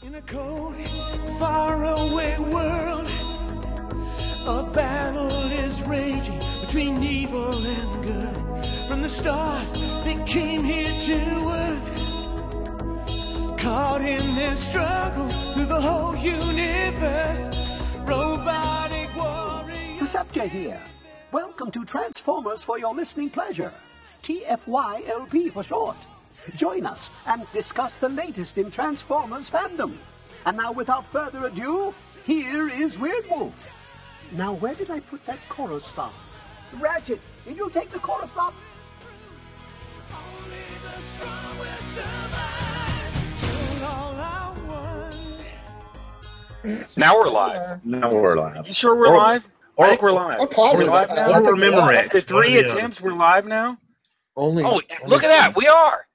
In a cold, faraway world, a battle is raging between evil and good. From the stars that came here to earth, caught in their struggle through the whole universe, robotic warriors. Perceptor here. Welcome to Transformers for your listening pleasure. TFYLP for short. Join us and discuss the latest in Transformers fandom. And now, without further ado, here is Weird Wolf. Now, where did I put that chorus stop? Ratchet, did you take the chorus stop? Only the strong will survive till all are one. Now we're live. Now we're live. You sure we're Or- live? or- I think we're live. I'm positive. We're live now. think Or we remember are. it. After three One or the other. attempts, we're live now. Only. Oh, only look at that. We are.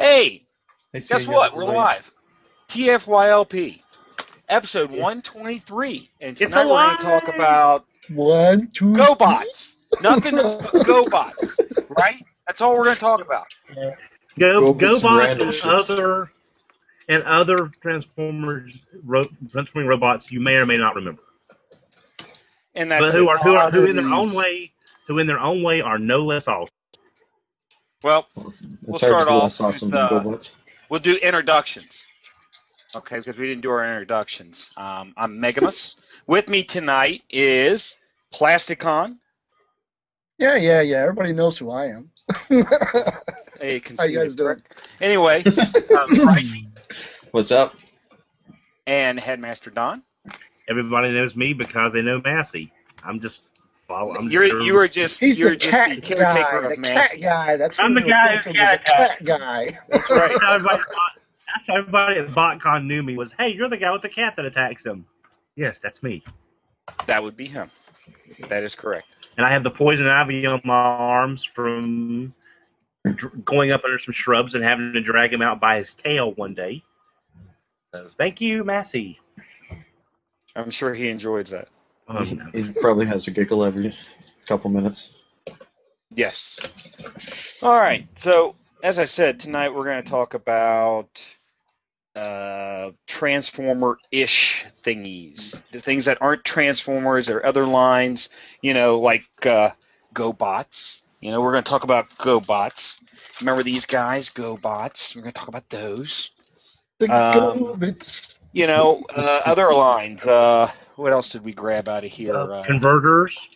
Hey, I guess what? We're the live. TFYLP, episode 123. And It's we're going to talk about One, two, GoBots. Nothing but GoBots, right? That's all we're going to talk about. Go, Go GoBots random and shits. other and other Transformers, ro- transforming robots you may or may not remember, And that's but who are who are who in their own way, who in their own way are no less awesome. Well, It's, it's We'll hard start to off awesome with, uh, we'll do introductions. Okay, because we didn't do our introductions. Um, I'm Megamus. With me tonight is Plasticon. Yeah, yeah, yeah. Everybody knows who I am. A How you guys doing? Anyway, um, What's up? and Headmaster Don. Everybody knows me because they know Massey. I'm just, follow, I'm just You're you were just He's you're the just cat the caretaker guy. of The Massey. cat guy. That's I'm the guy refer who's to cat cat guy. That's right. That's how everybody, everybody at BotCon knew me was, hey, you're the guy with the cat that attacks him. Yes, that's me. That would be him. That is correct. and I have the poison ivy on my arms from dr- going up under some shrubs and having to drag him out by his tail one day. So thank you, Massey. I'm sure he enjoys that. Um, He probably has a giggle every couple minutes. Yes. All right. So, as I said, tonight we're going to talk about uh, Transformer-ish thingies, the things that aren't Transformers or other lines. You know, like uh, GoBots. You know, we're going to talk about GoBots. Remember these guys, GoBots? We're going to talk about those. The Um, Gobits. You know, uh, other lines. Uh, what else did we grab out of here? uh, Uh, converters.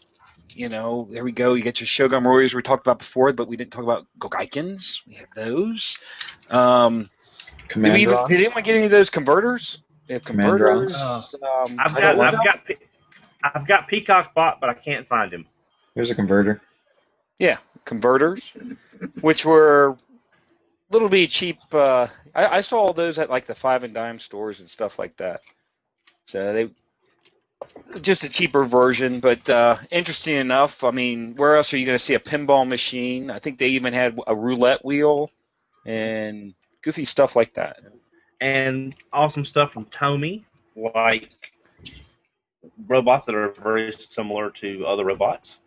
you know, there we go. You get your Shogun Warriors we talked about before, but we didn't talk about Godaikins. We have those. Um, did, we even, Commandrons. did anyone get any of those converters? They have converters. Commandrons. Um, I've got, I've got, Pe- I've got Peacock bot, but I can't find him. Here's a converter. yeah, converters, which were a little bit cheap. Uh, I, I saw those at like the five and dime stores and stuff like that. So they just a cheaper version, but uh, interesting enough. I mean, where else are you going to see a pinball machine? I think they even had a roulette wheel and goofy stuff like that. And awesome stuff from Tomy, like robots that are very similar to other robots.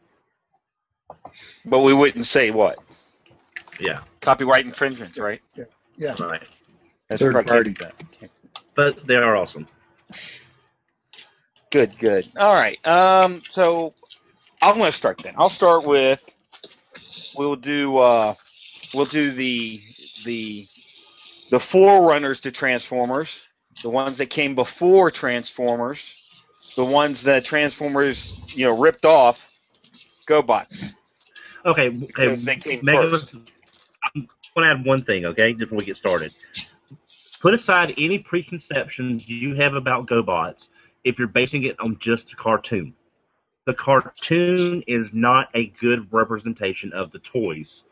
But we wouldn't say what Yeah, copyright infringements, right? Yeah. right. That's Third right. party. But they are awesome. Good, good. All right. Um, so I'm going to start then. I'll start with. We'll do. Uh, we'll do the the the forerunners to Transformers, the ones that came before Transformers, the ones that Transformers you know ripped off. GoBots. Okay, okay. They came Megan, first. I'm going to add one thing, okay, before we get started. Put aside any preconceptions you have about GoBots if you're basing it on just a cartoon. The cartoon is not a good representation of the toys.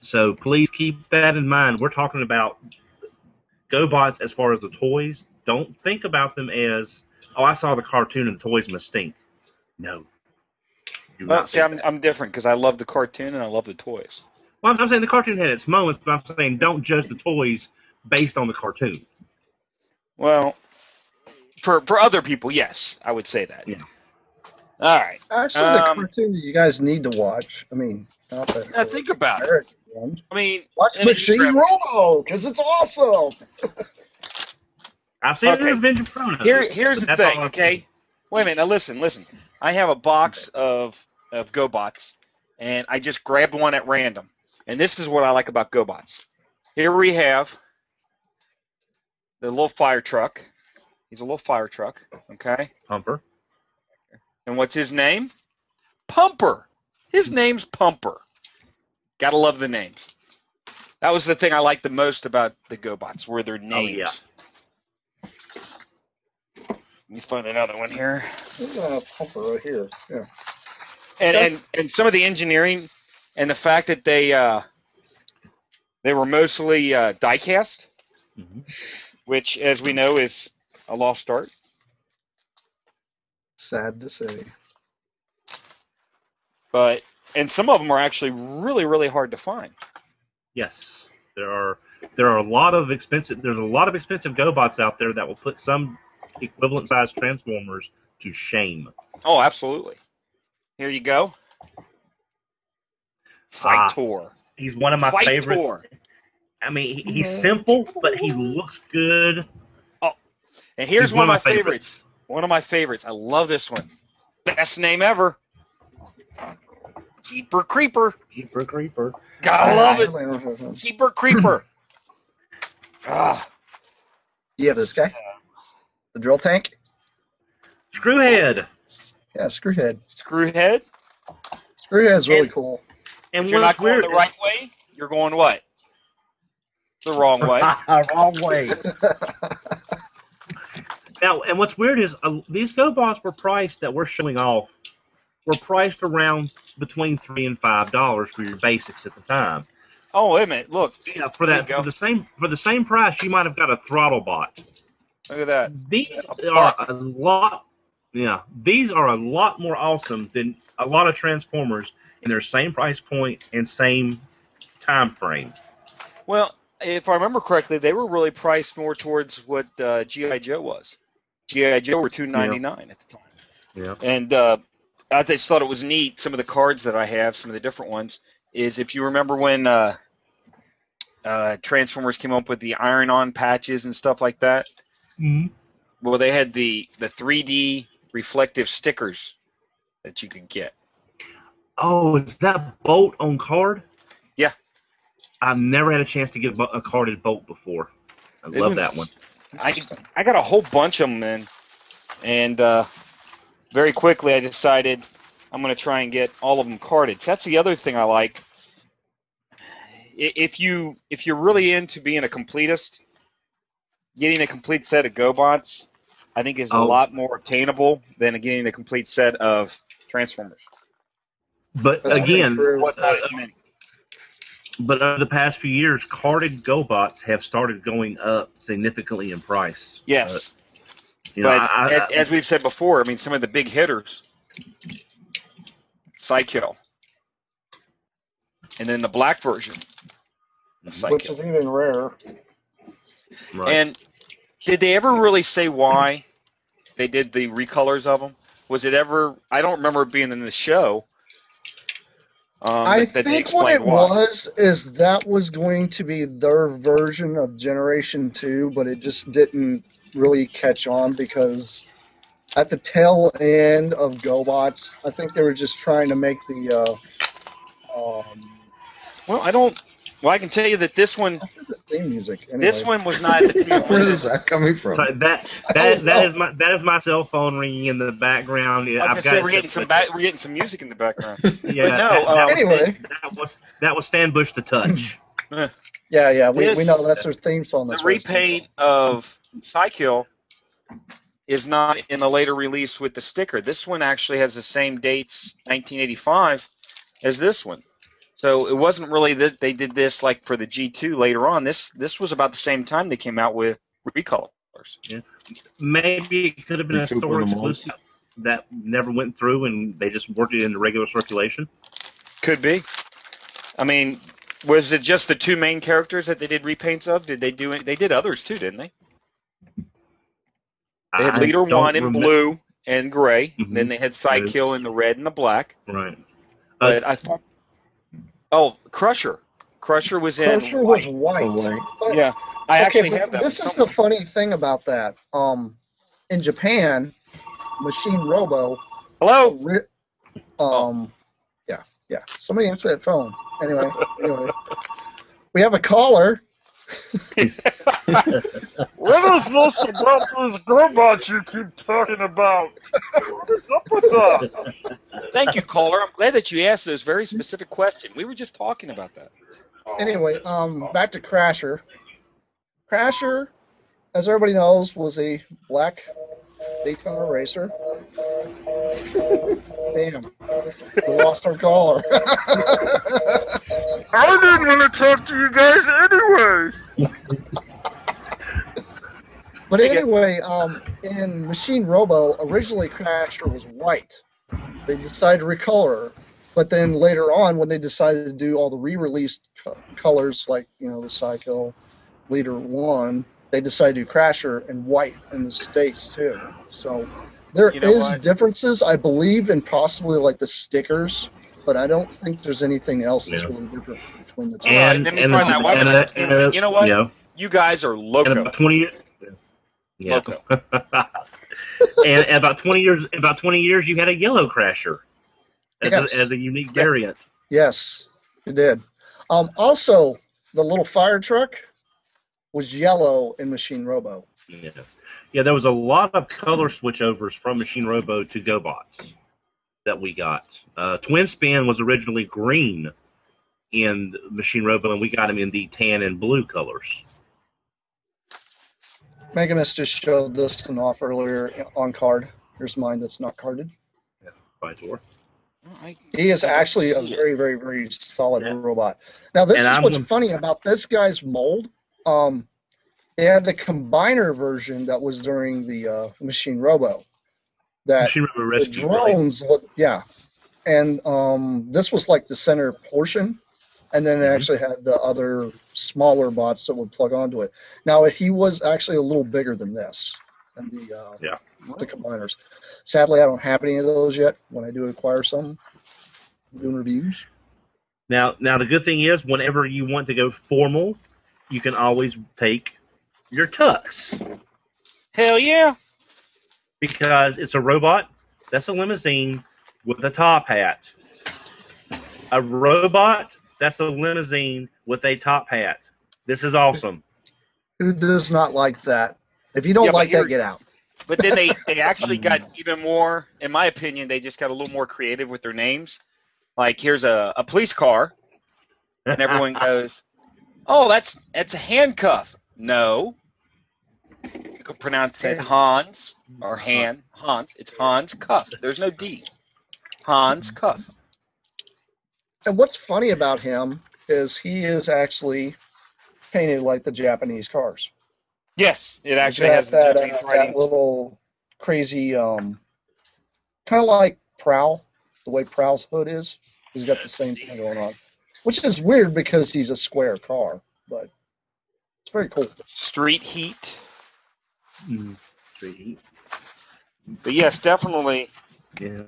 So please keep that in mind. We're talking about GoBots as far as the toys. Don't think about them as, oh, I saw the cartoon and the toys must stink. No. Well, see, I'm. I'm different because I love the cartoon and I love the toys. Well, I'm saying the cartoon had its moments, but I'm saying don't judge the toys based on the cartoon. Well, for for other people, yes, I would say that. Yeah. All right. Actually, the Um, cartoon that you guys need to watch. I mean, not the Now think about it. One. I mean, Watch Machine it's- Robo because it's awesome. I've seen Okay. an Avenger Chrono. Here, here's the That's all thing, okay? seen. Wait a minute. Now listen, listen. I have a box of of GoBots, and I just grabbed one at random. And this is what I like about GoBots. Here we have the little fire truck. He's a little fire truck, okay? Pumper. And what's his name? Pumper. His name's Pumper. Gotta love the names. That was the thing I liked the most about the GoBots, were their names. Oh, yeah. Let me find another one here. There's a pumper right here. Yeah. And Okay. and, and some of the engineering and the fact that they uh, they were mostly uh, diecast, Mhm. which, as we know, is a lost art. Sad to say. But and some of them are actually really really hard to find. Yes, there are there are a lot of expensive. There's a lot of expensive GoBots out there that will put some equivalent size Transformers to shame. Oh, absolutely. Here you go. Fight Ah, Tour. He's one of my Fight favorites. Tour. I mean, he, he's simple, but he looks good. And here's He's one, of my favorites. One of my favorites. I love this one. Best name ever. Jeeper Creeper. Keeper Creeper. Gotta love it. it. Jeeper Creeper. ah, You have this guy? The drill tank? Screwhead. Yeah, Screwhead. screwhead. Screwhead's really And- cool. And what's you're not going weird the right way, you're going what? The wrong way. wrong way. Now, and what's weird is uh, these GoBots were priced that we're showing off were priced around between three and five dollars for your basics at the time. Oh, wait a minute. Look. Yeah, for that for the same for the same price, you might have got a throttle bot. Look at that. These A are a lot. Yeah, these are a lot more awesome than a lot of Transformers in their same price point and same time frame. Well, if I remember correctly, they were really priced more towards what uh, GI Joe was. GI Joe were two ninety nine at the time. Yeah. And uh, I just thought it was neat. Some of the cards that I have, some of the different ones, is if you remember when uh, uh, Transformers came up with the iron-on patches and stuff like that. Mm-hmm. Well, they had the the 3D reflective stickers that you could get. Oh, is that Bolt on card? Yeah. I've never had a chance to get a carded Bolt before. I It love was- that one. I I got a whole bunch of them in, and uh, very quickly I decided I'm going to try and get all of them carded. So that's the other thing I like. If you if you're really into being a completist, getting a complete set of GoBots, I think is a Oh. lot more attainable than getting a complete set of Transformers. But That's pretty again, true. What's uh, that? I mean, but over the past few years, carded GoBots have started going up significantly in price. yes. Uh, you know, but I, I, as, as we've said before, I mean, some of the big hitters, Cy-Kill, and then the black version of Which is even rarer. right. And did they ever really say why they did the recolors of them? Was it ever? I don't remember it being in the show. Um, I think what it why. was is that was going to be their version of Generation 2, but it just didn't really catch on because at the tail end of GoBots, I think they were just trying to make the. Uh, um, Well, I don't. Well, I can tell you that this one, I heard the theme music. Anyway. this one was not at the tail Where end. is that coming from? So that that that is my that is my cell phone ringing in the background. Yeah, I I've was got say we're getting some back, we're getting some music in the background. Yeah, But no, that, that was Anyway. Stan, that was that was Stan Bush to touch. Yeah, yeah, we, This- we know that's their theme song. the That's what it's repaint of Cy-Kill is not in the later release with the sticker. This one actually has the same dates, 1985, as this one. So it wasn't really that they did this like for the G2 later on. This this was about the same time they came out with recolors. Maybe it could have been a Recouping store exclusive that never went through, and they just worked it into regular circulation. Could be. I mean, was it just the two main characters that they did repaints of? Did they do it? They did others too, didn't they? They had I Leader don't One in remem- blue and gray. Mhm. Then they had Yes. Cy-Kill in the red and the black. Right. But I thought, oh, Crasher. Crasher was in. Crasher was white. white. Oh, white. But Yeah, I okay, actually have that. this one is the funny thing about that. Um, in Japan, Machine Robo, Hello. ri- um, yeah, yeah. Somebody answer that phone. Anyway, anyway, we have a caller. What is this about those robots you keep talking about? What is up with that? Thank you, caller. I'm glad that you asked this very specific question. We were just talking about that. Anyway, um, back to Crasher. Crasher, as everybody knows, was a black Daytona racer. Damn, we lost our caller. I didn't want to talk to you guys anyway. But anyway, um, in Machine Robo, originally Crasher was white. They decided to recolor her. But then later on, when they decided to do all the re-released co- colors, like you know the Cy-Kill, Leader One, they decided to do Crasher in white in the states too. So there is You know what? differences, I believe, in possibly like the stickers, but I don't think there's anything else that's Yeah. really different between the two. Alright, And, let me and, find that. Why and, don't and, you- and, you know what? You You guys are and loco. about 20 years. Yeah. Loco. and, and about 20 years, about 20 years, you had a yellow crasher as, Yes. a, as a unique variant. Yes, it did. Um, also, the little fire truck was yellow in Machine Robo. Yeah. Yeah, there was a lot of color switchovers from Machine Robo to GoBots that we got. Uh, Twin Spin was originally green in Machine Robo, and we got him in the tan and blue colors. Megamus just showed this one off earlier on card. Here's mine that's not carded. Yeah, by Tor. He is actually a very, very, very solid Yeah. robot. Now, this And is I'm what's one- funny about this guy's mold. Um, they had the combiner version that was during the uh, Machine Robo. That Machine Robo the Rescue. right? drones yeah and um this was like the center portion and then it Mhm. actually had the other smaller bots that would plug onto it now he was actually a little bigger than this and the uh Yeah. the combiners sadly i don't have any of those yet when i do acquire some I'm doing reviews Now, now the good thing is, whenever you want to go formal, you can always take your tux Hell yeah. because it's a robot. That's a limousine with a top hat. A robot. That's a limousine with a top hat. This is awesome. who does not like that if you don't Yeah, like that get out But then they, they actually got even more, in my opinion, they just got a little more creative with their names. Like here's a, a police car, and everyone goes, "Oh, that's that's a handcuff." No, you could pronounce it Hans or Han Hans. It's Hans Cuff. There's no D. Hans Cuff. and what's funny about him is he is actually painted like the japanese cars Yes, it actually has got the that, Japanese uh, that little crazy, um, kind of like Prowl, the way Prowl's hood is. He's got the same thing going on, which is weird because he's a square car, but it's very cool. Street Heat. Mm. heat. But yes, definitely. Yeah,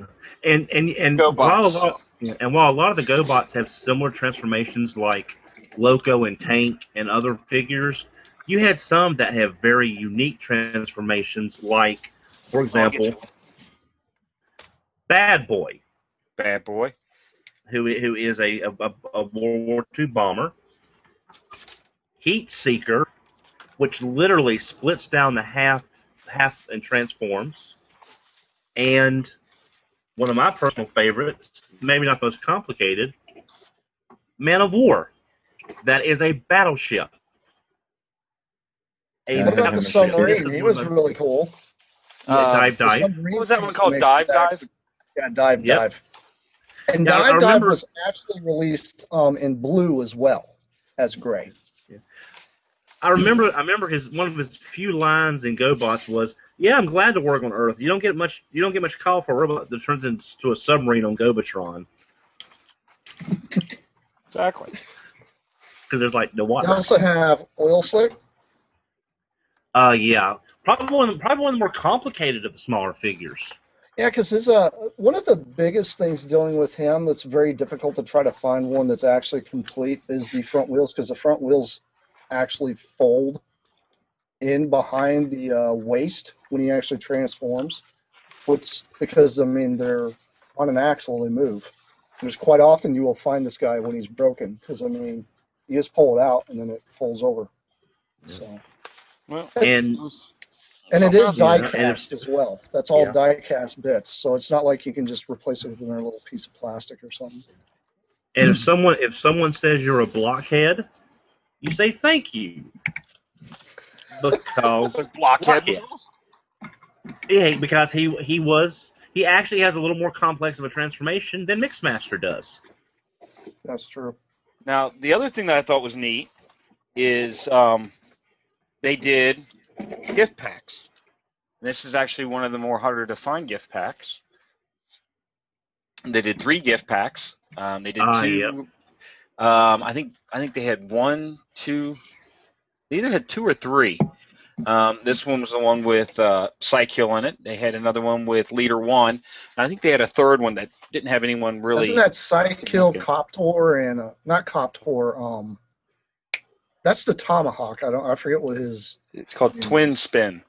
and and and Go while a lot, yeah, and while a lot of the GoBots have similar transformations like Loco and Tank and other figures, you had some that have very unique transformations, like, for example. Bad Boy, Bad boy. who who is a, a, a- a World War II bomber. Heat Seeker, which literally splits down the half half and transforms, and one of my personal favorites, maybe not the most complicated, Man of War. That is a battleship. A Yeah, What about the submarine? He was of really cool. yeah, Uh, dive dive. What was that one called? transformation Dive Dive? Yeah, dive Yep. dive. And Yeah, I dive dive was actually released um, in blue as well as gray. I remember I remember his one of his few lines in GoBots was, "Yeah, I'm glad to work on Earth. You don't get much you don't get much call for a robot that turns into a submarine on Gobotron exactly. because there's like no You water." also have oil slick. Uh, yeah, probably one of the, probably one of the more complicated of the smaller figures. Yeah, because his uh, one of the biggest things dealing with him that's very difficult to try to find one that's actually complete is the front wheels because the front wheels actually fold in behind the uh, waist when he actually transforms, which because I mean they're on an axle, they move. There's quite often you will find this guy when he's broken because I mean you just pull it out and then it folds over. So Well, It's- And and it is Yeah, die cast as well. That's all Yeah. die cast bits, so it's not like you can just replace it with another little piece of plastic or something. and if someone if someone says you're a blockhead, you say thank you. Because blockhead. was yeah, because he he was he actually has a little more complex of a transformation than Mixmaster does. That's true. Now, the other thing that I thought was neat is um, they did gift packs. This is actually one of the more harder to find gift packs. They did three gift packs. Um, they did Ah, two. yep. Um, I think I think they had one, two. They either had two or three. Um, this one was the one with uh, Cy-Kill in it. They had another one with Leader One. And I think they had a third one that didn't have anyone really. Isn't that Cy-Kill, Okay. Coptor, and uh, not Coptor? Um, that's the Tomahawk. I don't. I forget what his It's called Twin Spin.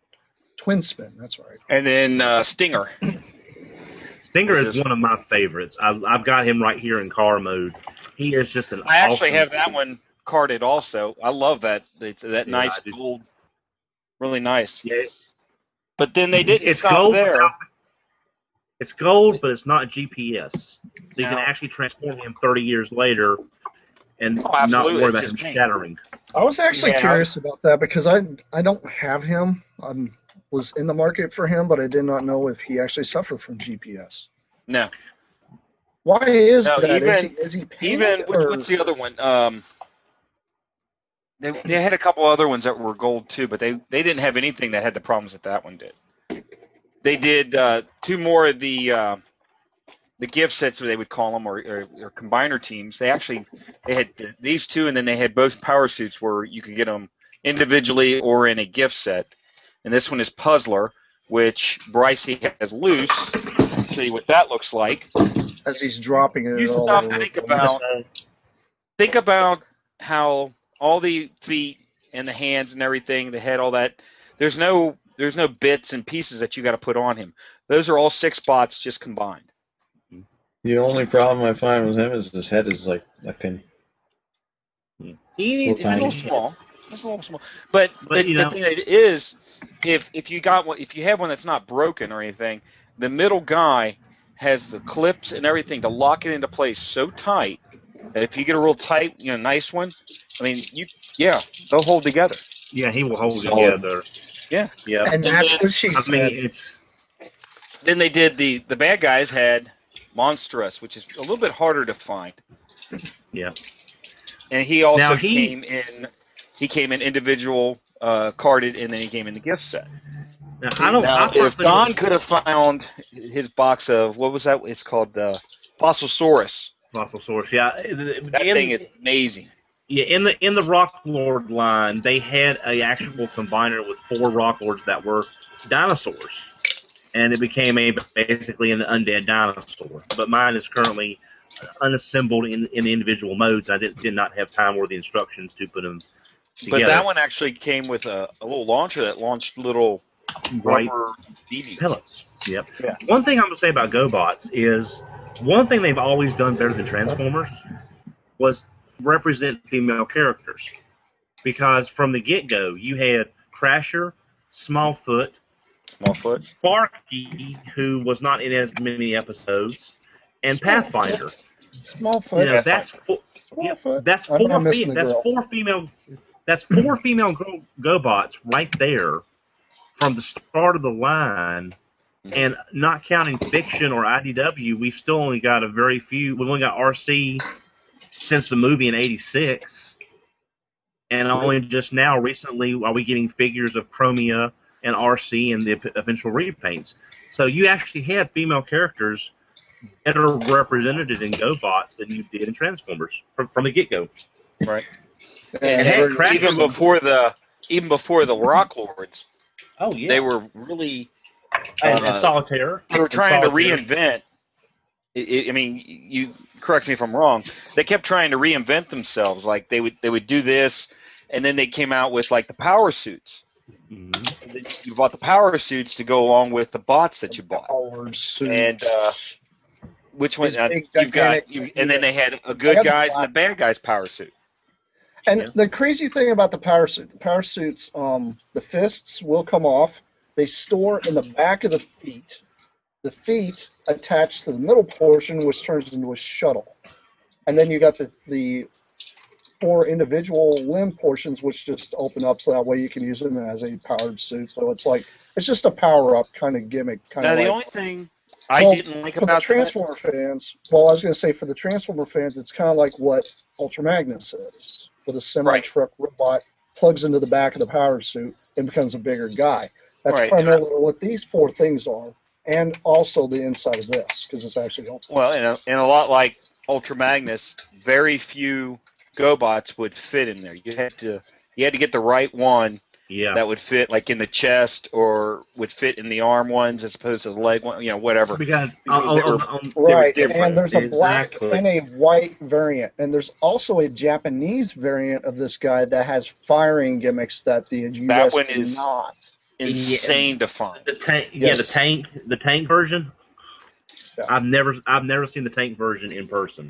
twin spin. That's right. And then uh, Stinger. Stinger is is- one of my favorites. I've, I've got him right here in car mode. He is just an. I actually awesome- have that one carded also. I love that. It's that Yeah, nice gold. Really nice. Yeah, But then they didn't it's stop gold. there. It's gold, but it's not GPS, so you can actually transform him 30 years later, and Oh, not absolutely. worry about him just shattering. I was actually Yeah. curious about that because I I don't have him. I was in the market for him, but I did not know if he actually suffered from GPS. No. Why is No, that? Is even- he is he Even which, what's the other one? Um, they, they had a couple other ones that were gold too, but they they didn't have anything that had the problems that that one did. They did uh, two more of the uh, the gift sets, they would call them, or, or, or combiner teams. They actually they had these two, and then they had both power suits where you could get them individually or in a gift set. And this one is Puzzler, which Brycey has loose. Show you what that looks like. as he's dropping it? You all stop and think about think about how all the feet and the hands and everything, the head, all that. There's no there's no bits and pieces that you got to put on him. Those are all six spots just combined. The only problem I find with him is his head is like a pin. Hmm. He, Little It's a little small. It's a little small. But, But, the, the thing that it is, if if you got one, if you have one that's not broken or anything, the middle guy has the clips and everything to lock it into place so tight that if you get a real tight, you know, nice one, I mean, you yeah, they'll hold together. yeah, he will hold Solid. together. Yeah. Yeah. And And that's then- what she I said. mean, Then they did the the bad guys had Monsterous, which is a little bit harder to find, yeah. and he also he- came in. He came in individual uh, carded, and then he came in the gift set. Now, I don't. Now, I if Don could have found his box of what was that? It's called uh, Fossilsaurus. Fossil source, yeah. That In- thing is amazing. Yeah, in the in the Rock Lord line, they had a actual combiner with four Rock Lords that were dinosaurs, and it became a basically an undead dinosaur. But mine is currently unassembled in in the individual modes. I did, did not have time or the instructions to put them together. But that one actually came with a, a little launcher that launched little right rubber BBs. pellets. Yep. Yeah. One thing I'm gonna say about GoBots is one thing they've always done better than Transformers was represent female characters. Because from the get go, you had Crasher, Smallfoot, Smallfoot. Sparky, who was not in as many episodes, and Pathfinder. Small You know, that's four, Small yep, that's four. Fe- that's four female. That's four female go, GoBots right there from the start of the line, and not counting fiction or IDW, we've still only got a very few. We've only got Arcee since the movie in '86, and only just now recently are we getting figures of Chromia and Arcee and the eventual repaints. So you actually had female characters better represented in GoBots than you did in Transformers from, from the get go. Right. And And heck, even- Crasher- even before the even before the Rock Lords, Oh yeah, they were really and, and uh, Solitaire. they were And trying to reinvent. I- I I mean, you correct me if I'm wrong. They kept trying to reinvent themselves. Like they would they would do this, and then they came out with like the power suits. Mhm. You bought the power suits to go along with the bots that you bought. Power suit. And uh, which one? Uh, you've got, you, and then they had a good guys and a bad guys power suit. And Yeah. the crazy thing about the power suit, the power suits, um, the fists will come off. They store in the back of the feet. The feet attach to the middle portion, which turns into a shuttle. And then you got the, the four individual limb portions, which just open up so that way you can use them as a powered suit. So it's like, it's just a power up kind of gimmick. Kind Now of the like, only thing I Well, didn't like for the about that, Transformer fans, well, I was going to say for the Transformer fans, it's kind of like what Ultra Magnus is, with a semi truck robot plugs into the back of the power suit and becomes a bigger guy. That's Right. primarily what these four things are, and also the inside of this because it's actually Ultra. well, and a, and a lot like Ultra Magnus, very few GoBots would fit in there. You had to you had to get the right one Yeah. that would fit like in the chest or would fit in the arm ones as opposed to the leg one, you know, whatever. because Because they on, were- on, oh, oh, were oh, Right, different. and there's a black and a white variant, and there's also a Japanese variant of this guy that has firing gimmicks that the US That one do is- not. Insane to find. the tank, yeah, the tank, the tank version. Yeah. I've never, I've never seen the tank version in person.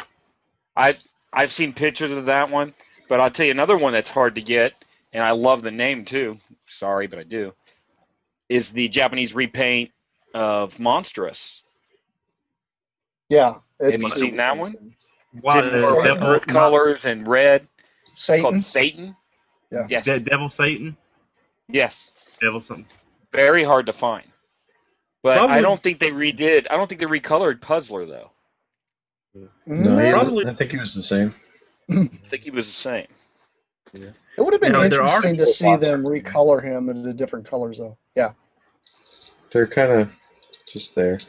I I've seen pictures of that one, but I'll tell you another one that's hard to get, and I love the name too. Sorry, but I do. Is the Japanese repaint of Monsterous? Yeah, Have it's, you seen that one? Why, It's in more uh, earth colors and red. Satan. Called Satan. Yeah. Yes. De- Devil Satan, Yes. Devil something. Very hard to find. But Probably- I don't think they redid. I don't think they recolored Puzzler though. No, he- Probably- I think he was the same. I think he was the same. Yeah. It would have been Now, there are interesting to see them recolor him into different colors, though. Yeah. They're kind of just there.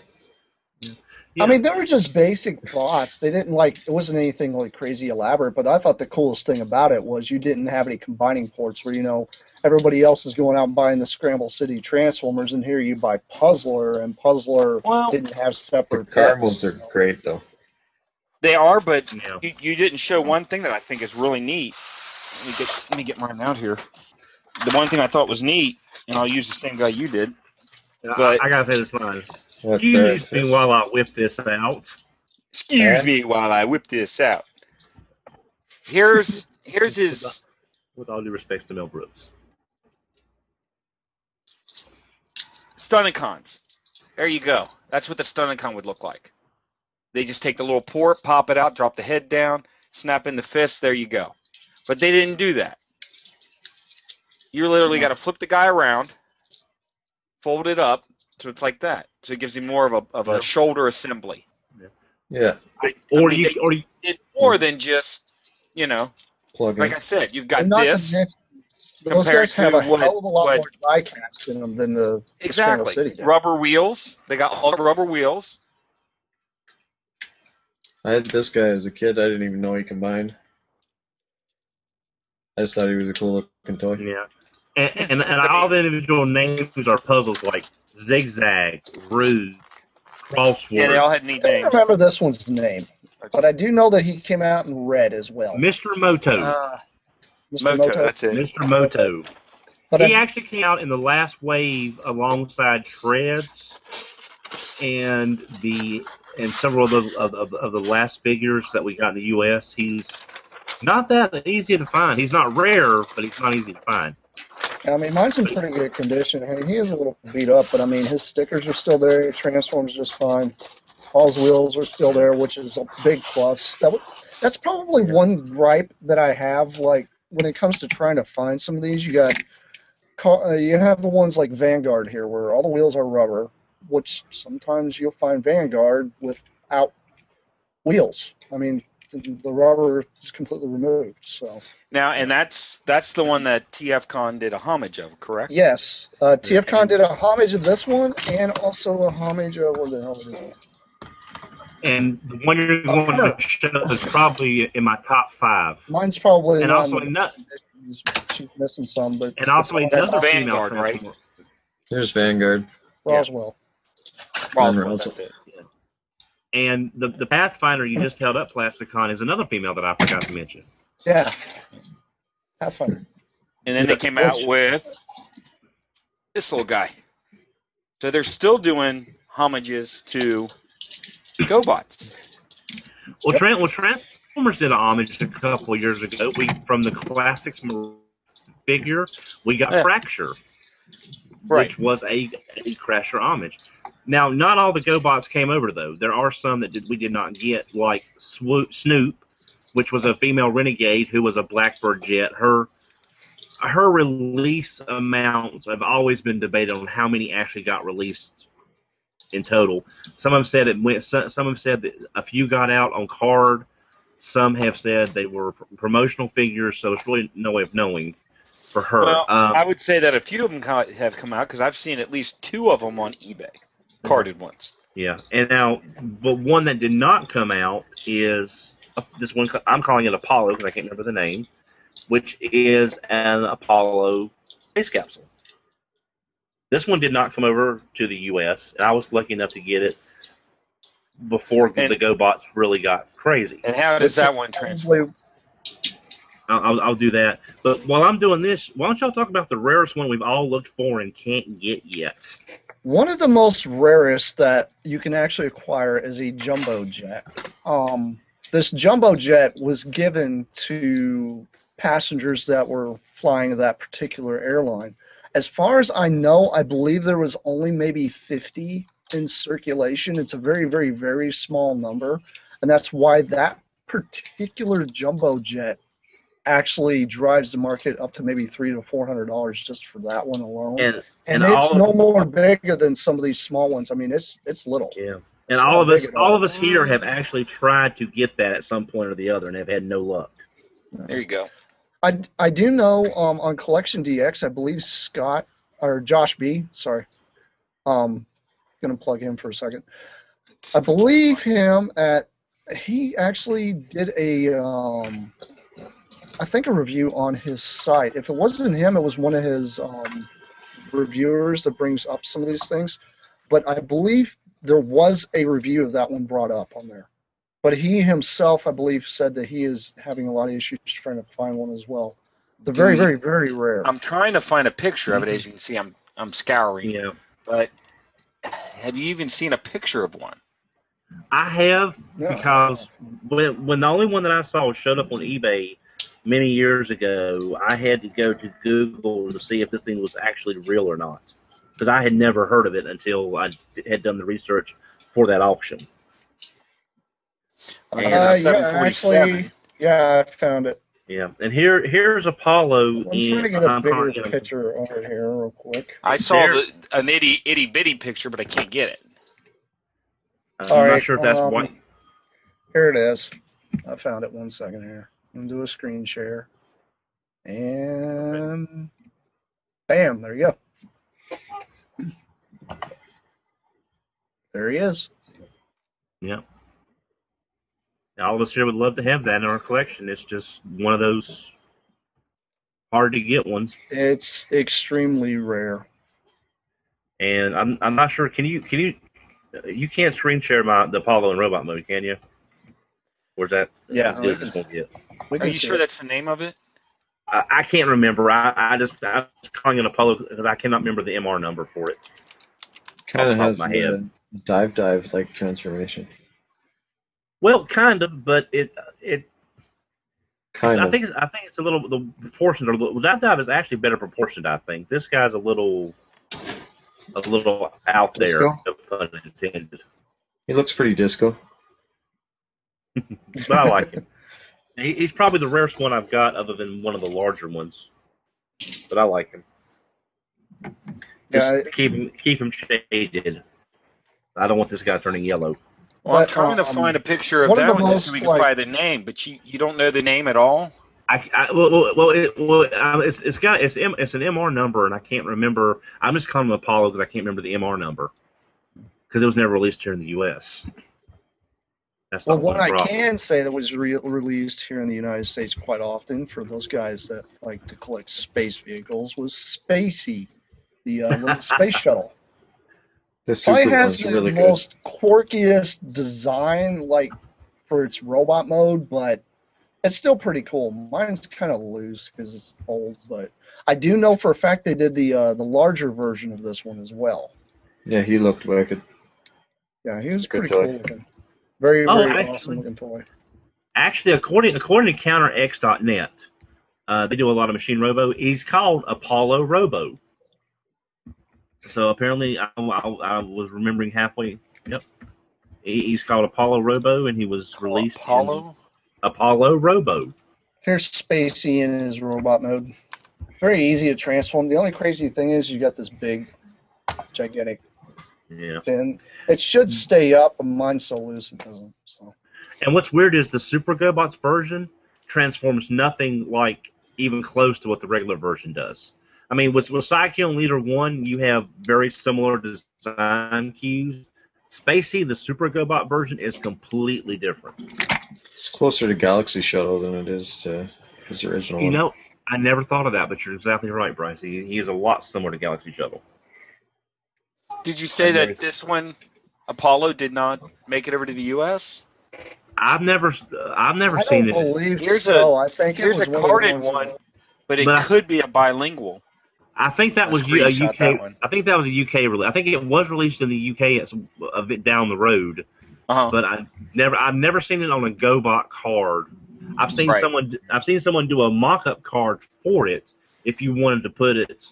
Yeah. I mean, they were just basic bots. They didn't like, it wasn't anything like crazy elaborate, but I thought the coolest thing about it was you didn't have any combining ports where, you know, everybody else is going out and buying the Scramble City Transformers, and here you buy Puzzler, and Puzzler Well- didn't have separate car bits. moves are great though. They are, but Yeah. you, you didn't show one thing that I think is really neat. Let me get let me get mine out here. The one thing I thought was neat, and I'll use the same guy you did. I- But- I, gotta say this line. Excuse the? me while I whip this out. Excuse Yeah. me while I whip this out. Here's here's his With all due respect to Mel Brooks. Stunticons. There you go. That's what the Stunticon would look like. They just take the little port, pop it out, drop the head down, snap in the fist. There you go. But they didn't do that. You literally got to flip the guy around, fold it up, so it's like that. So it gives you more of a of a Yep. shoulder assembly. Yeah, I, Or I mean, you, they or you, did more than just you know, plug in. like I said, you've got this. mention, those guys have a what- hell of a lot what- more die cast in them than the, the Exactly. City did. Rubber wheels. They got all the rubber wheels. I had this guy as a kid. I didn't even know he combined. I just thought he was a cool looking toy. yeah. And, and, and all the individual names are puzzles like Zigzag, Rude, Crossword, Yeah, they all had neat names. I don't remember this one's name, but I do know that he came out in red as well. Mr. Moto. Uh, Mr. Moto, Moto. that's it. Mr. Moto. But he I, actually came out in the last wave alongside Shreds and the and several of the of, of, of the last figures that we got in the U.S. He's not that easy to find. He's not rare, but he's not easy to find. I mean, mine's in pretty good condition. I mean, he is a little beat up, but I mean, his stickers are still there. He transforms just fine. All his wheels are still there, which is a big plus. That w- that's probably one gripe that I have. Like when it comes to trying to find some of these, you got uh, you have the ones like Vanguard here, where all the wheels are rubber, which sometimes you'll find Vanguard without wheels. I mean, the, the rubber is completely removed. So. Now, and that's that's the one that TFCon did a homage of, correct? Yes, uh, TFCon did a homage of this one and also a homage of what the hell is it? And the one you're going to show us is probably in my top five. Mine's probably And also another. She's missing some, but and also it's another female Vanguard, right? There's Vanguard. Roswell. Roswell, Roswell. that's it. And the the Pathfinder you just held up, Plasticon, is another female that I forgot to mention. Yeah, Pathfinder. And then they came out with this little guy. So they're still doing homages to GoBots. Well, Trent, well, Transformers did a homage a couple years ago. We from the classics figure, we got Yeah. Fracture, Right. which was a, a Crasher homage. Now, not all the GoBots came over though. There are some that did, we did not get, like Swoop, Snoop, which was a female renegade who was a Blackbird jet. Her her release amounts have always been debated on how many actually got released in total. Some of them said it went. Some some have said that a few got out on card. Some have said they were pr- promotional figures, so it's really no way of knowing for her. Well, um, I would say that a few of them have come out because I've seen at least two of them on eBay, carded ones. Yeah, and now, but one that did not come out is this one. I'm calling it Apollo because I can't remember the name, which is an Apollo space capsule. This one did not come over to the U.S., and I was lucky enough to get it before And- the GoBots really got crazy. And how does that one transfer? I'll, I'll, I'll do that. But while I'm doing this, why don't y'all talk about the rarest one we've all looked for and can't get yet? One of the most rarest that you can actually acquire is a jumbo jet. Um, this jumbo jet was given to passengers that were flying that particular airline. As far as I know, I believe there was only maybe 50 in circulation. It's a very, very, very small number, and that's why that particular jumbo jet actually drives the market up to maybe three to four hundred dollars just for that one alone. And And, and it's no of, more bigger than some of these small ones. I mean, it's it's little. yeah. It's And all of us, all all. of us here have actually tried to get that at some point or the other, and have had no luck. There you go. I, I do know um, on Collection DX, I believe Scott or Josh B. Sorry, um, gonna plug him for a second. I believe him at he actually did a um, I think a review on his site. If it wasn't him, it was one of his um, reviewers that brings up some of these things. But I believe there was a review of that one brought up on there. But he himself, I believe, said that he is having a lot of issues trying to find one as well. They're very, very, very rare. I'm trying to find a picture of it. As you can see, I'm I'm scouring. Yeah. But have you even seen a picture of one? I have Yeah. because when when the only one that I saw showed up on eBay many years ago, I had to go to Google to see if this thing was actually real or not, because I had never heard of it until I had done the research for that auction. Well, Uh, here's a Uh, yeah, actually, yeah, I found it. Yeah, and here here's Apollo. I'm trying to get a I'm bigger calling picture over here, real quick. I saw There- the, an itty itty bitty picture, but I can't get it. I'm All not right, sure if that's um, white. Here it is. I found it. One second here. I'm do a screen share, and bam, there you go. There he is. Yeah. All of us here would love to have that in our collection. It's just one of those hard to get ones. It's extremely rare. and I'm I'm not sure. Can you can you you can't screen share my the Apollo and robot mode, can you? Or is that Yeah, as good as it's gonna get? We Are you sure it. that's the name of it? I, I can't remember. I, I just I was calling it Apollo because I cannot remember the MR number for it. Kind of Off the top has of my the dive dive like transformation. Well, kind of, but it it Kind I of. think it's, I think it's a little the proportions are a little. That dive is actually better proportioned. I think this guy's a little a little out there. No pun intended. He looks pretty disco. but I like him. He, he's probably the rarest one I've got, other than one of the larger ones. But I like him. Just Yeah, to keep him keep him shaded. I don't want this guy turning yellow. Well, I'm But, trying to um, find a picture of one of that the one just so most, we can like- find the name, but you, you don't know the name at all. I, I well, well, well, it, well um, it's it's got it's M, it's an MR number, and I can't remember. I'm just calling him Apollo because I can't remember the MR number because it was never released here in the U.S. That's Well, not one one I problem. can say that was re- released here in the United States quite often for those guys that like to collect space vehicles was Spacey, the uh, little space shuttle. The super has the really good. most quirkiest design, like for its robot mode, but it's still pretty cool. Mine's kind of loose because it's old, but I do know for a fact they did the uh, the larger version of this one as well. Yeah, he looked wicked. Yeah, he was Good pretty toy. cool looking. Very, Oh, very actually- awesome looking toy. Actually, according according to CounterX.net, uh, they do a lot of machine robo. He's called Apollo Robo. So apparently, I, I, I was remembering halfway. Yep, He- he's called Apollo Robo, and he was released Apollo. Apollo Robo. Here's Spay-C in his robot mode. Very easy to transform. The only crazy thing is you got this big, gigantic Yeah. fin. It should stay up, but mine's so loose it doesn't. So And what's weird is the Super GoBots version transforms nothing like even close to what the regular version does. I mean, with, with Psycho and Leader 1, you have very similar design cues. Spay-C, the Super GoBot version, is completely different. It's closer to Galaxy Shuttle than it is to his original You one. know, I never thought of that, but you're exactly right, Bryce. He, he is a lot similar to Galaxy Shuttle. Did you say that this one, Apollo, did not make it over to the U.S.? I've never, I've never I seen don't it. believe Here's so. a- I think it Here's was a one carded ones that- one, but it But I- could be a bilingual. I think that I was U- a screenshot UK. I think that was a UK release. I think it was released in the UK at some, a bit down the road. Uh-huh. but I never I've never seen it on a GoBot card. I've seen Right. someone I've seen someone do a mock-up card for it if you wanted to put it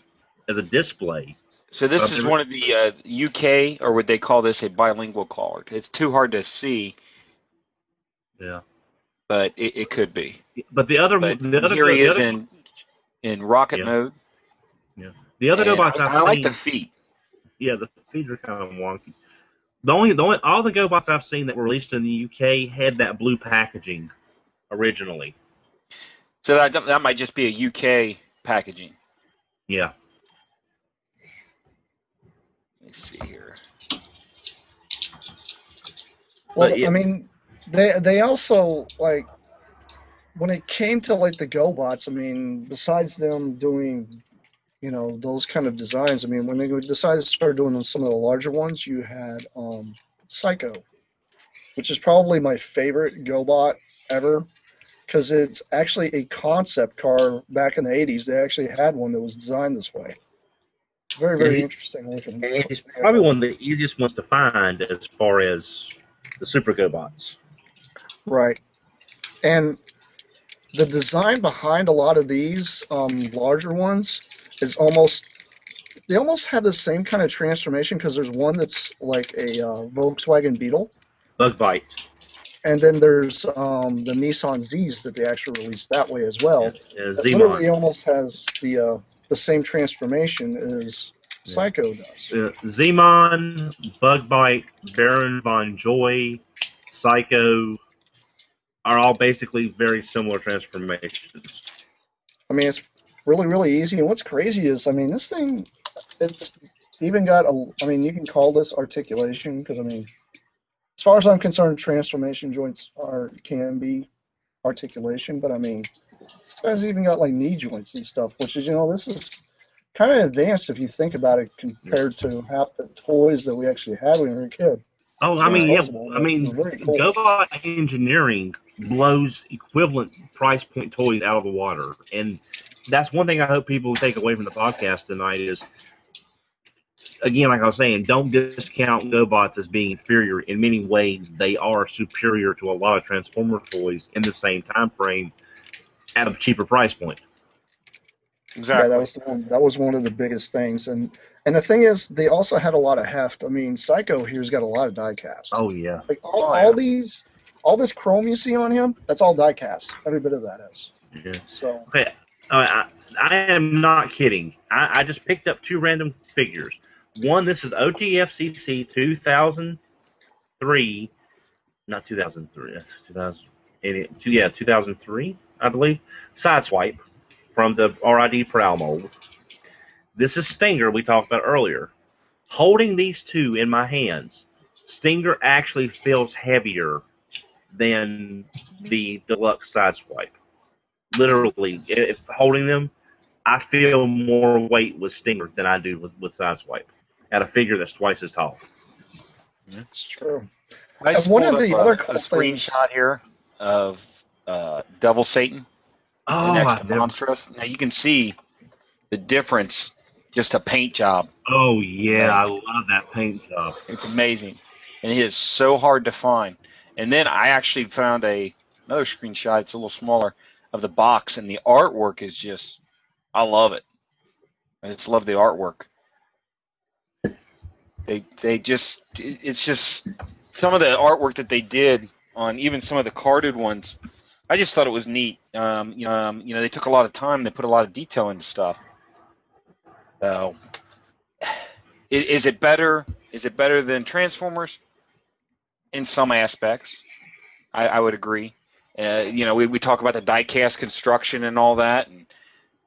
as a display. So this is one of the uh, UK, or would they call this a bilingual card? It's too hard to see, Yeah. but it, it could be. But the other But the other here he is other, in in rocket Yeah. mode. Yeah. The other GoBots I, I've I like seen the feet. yeah the feet are kind of wonky. The only the only all the GoBots I've seen that were released in the UK had that blue packaging originally. So that that might just be a UK packaging. Yeah. Me see here. Well, yeah. I mean, they they also like when it came to like the GoBots. I mean, besides them doing, you know, those kind of designs. I mean, when they decided to start doing some of the larger ones, you had um, Psycho, which is probably my favorite GoBot ever, because it's actually a concept car. Back in the '80s, they actually had one that was designed this way. Very very Yeah, interesting looking. And it's probably one of the easiest ones to find as far as the Super GoBots. Right. And the design behind a lot of these um, larger ones is almost they almost have the same kind of transformation because there's one that's like a uh, Volkswagen Beetle, Bug Bite. And then there's um, the Nissan Z's that they actually released that way as well. Uh, It literally Zeemon. almost has the uh, the same transformation as Yeah. Psycho does. Uh, Zeemon, Bug Bite, Baron Von Joy, Psycho are all basically very similar transformations. I mean, it's really, really easy. And what's crazy is, I mean, this thing, it's even got a, I mean, you can call this articulation because, I mean, as far as I'm concerned, transformation joints are can be articulation, but I mean, this guy's even got like knee joints and stuff, which is, you know, this is kind of advanced if you think about it compared to half the toys that we actually had when we were a kid. Oh, I mean, yeah. I mean, cool. GoBot Engineering blows equivalent price point toys out of the water, and that's one thing I hope people take away from the podcast tonight is, again, like I was saying, don't discount GoBots as being inferior. In many ways, they are superior to a lot of Transformer toys in the same time frame at a cheaper price point. Exactly. Yeah, that was the one. That was one of the biggest things, and and the thing is, they also had a lot of heft. I mean, Psycho here's got a lot of die cast. Oh yeah, Like all, Oh, yeah. all these, all this chrome you see on him, that's all die cast. Every bit of that is. yeah. So Okay, uh, I, I am not kidding. I, I just picked up two random figures. One, this is OTFCC 2003, not 2003, that's 2000, yeah, 2003, I believe. Sideswipe from the RID Prowl mold. This is Stinger we talked about earlier. Holding these two in my hands, Stinger actually feels heavier than the deluxe Sideswipe literally, if holding them, I feel more weight with Stinger than I do with, with Sideswipe at a figure that's twice as tall. That's true. I And one of the up other a, cool a things- screenshot here of uh, Devil Satan Oh, next to Monsterous. Now you can see the difference. Just a paint job. oh yeah, I love that paint job. It's amazing, and it is so hard to find. And then I actually found a another screenshot. It's a little smaller of the box, and the artwork is just. I love it. I just love the artwork. They they just it's just some of the artwork that they did on even some of the carded ones. I just thought it was neat. Um, you know, um, you know, they took a lot of time. They put a lot of detail into stuff. So, is it better? Is it better than Transformers? In some aspects, I, I would agree. Uh, you know, we, we talk about the diecast construction and all that, and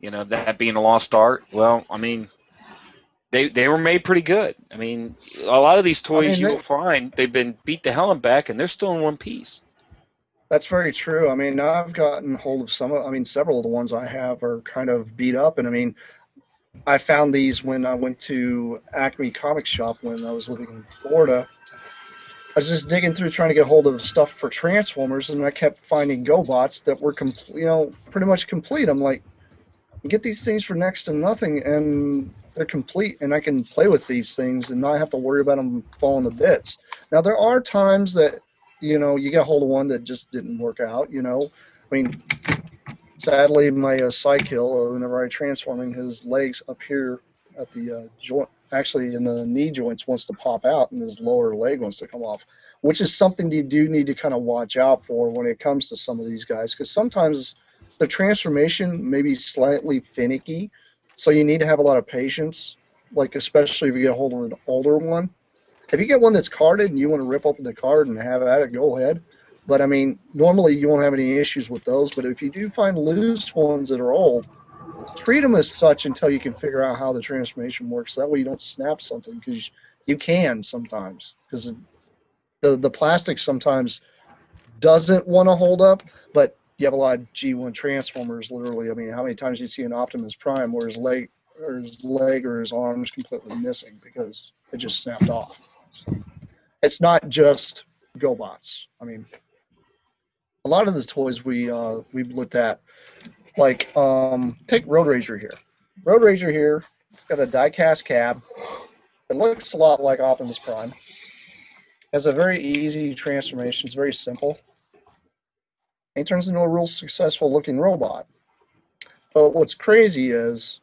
you know that being a lost art. Well, I mean, they they were made pretty good. I mean, a lot of these toys mean, you they- will find they've been beat the hell and back, and they're still in one piece. That's very true. I mean, I've gotten hold of some of, I mean, several of the ones I have are kind of beat up. And I mean, I found these when I went to Acme Comic Shop when I was living in Florida. I was just digging through trying to get hold of stuff for Transformers, and I kept finding GoBots that were complete, you know, pretty much complete. I'm like, get these things for next to nothing, and they're complete, and I can play with these things and not have to worry about them falling to bits. Now, there are times that you know, you get hold of one that just didn't work out, you know. I mean, sadly, my uh, Cy-Kill, uh, whenever I transform him, his legs up here at the uh, joint, actually in the knee joints, wants to pop out and his lower leg wants to come off, which is something you do need to kind of watch out for when it comes to some of these guys, because sometimes the transformation may be slightly finicky, so you need to have a lot of patience, like especially if you get hold of an older one if you get one that's carded and you want to rip open the card and have at it, go ahead. But I mean, normally you won't have any issues with those. But if you do find loose ones that are old, treat them as such until you can figure out how the transformation works. That way you don't snap something because you can sometimes because the the plastic sometimes doesn't want to hold up. But you have a lot of G1 transformers. Literally, I mean, how many times do you see an Optimus Prime where his leg or his leg or his arm is completely missing because it just snapped off. So it's not just GoBots. I mean, a lot of the toys we uh, we've looked at, like um, take Road Ranger here. Road Ranger here, it's got a die-cast cab. It looks a lot like Optimus Prime. Has a very easy transformation. It's very simple. He turns into a real successful-looking robot. But what's crazy is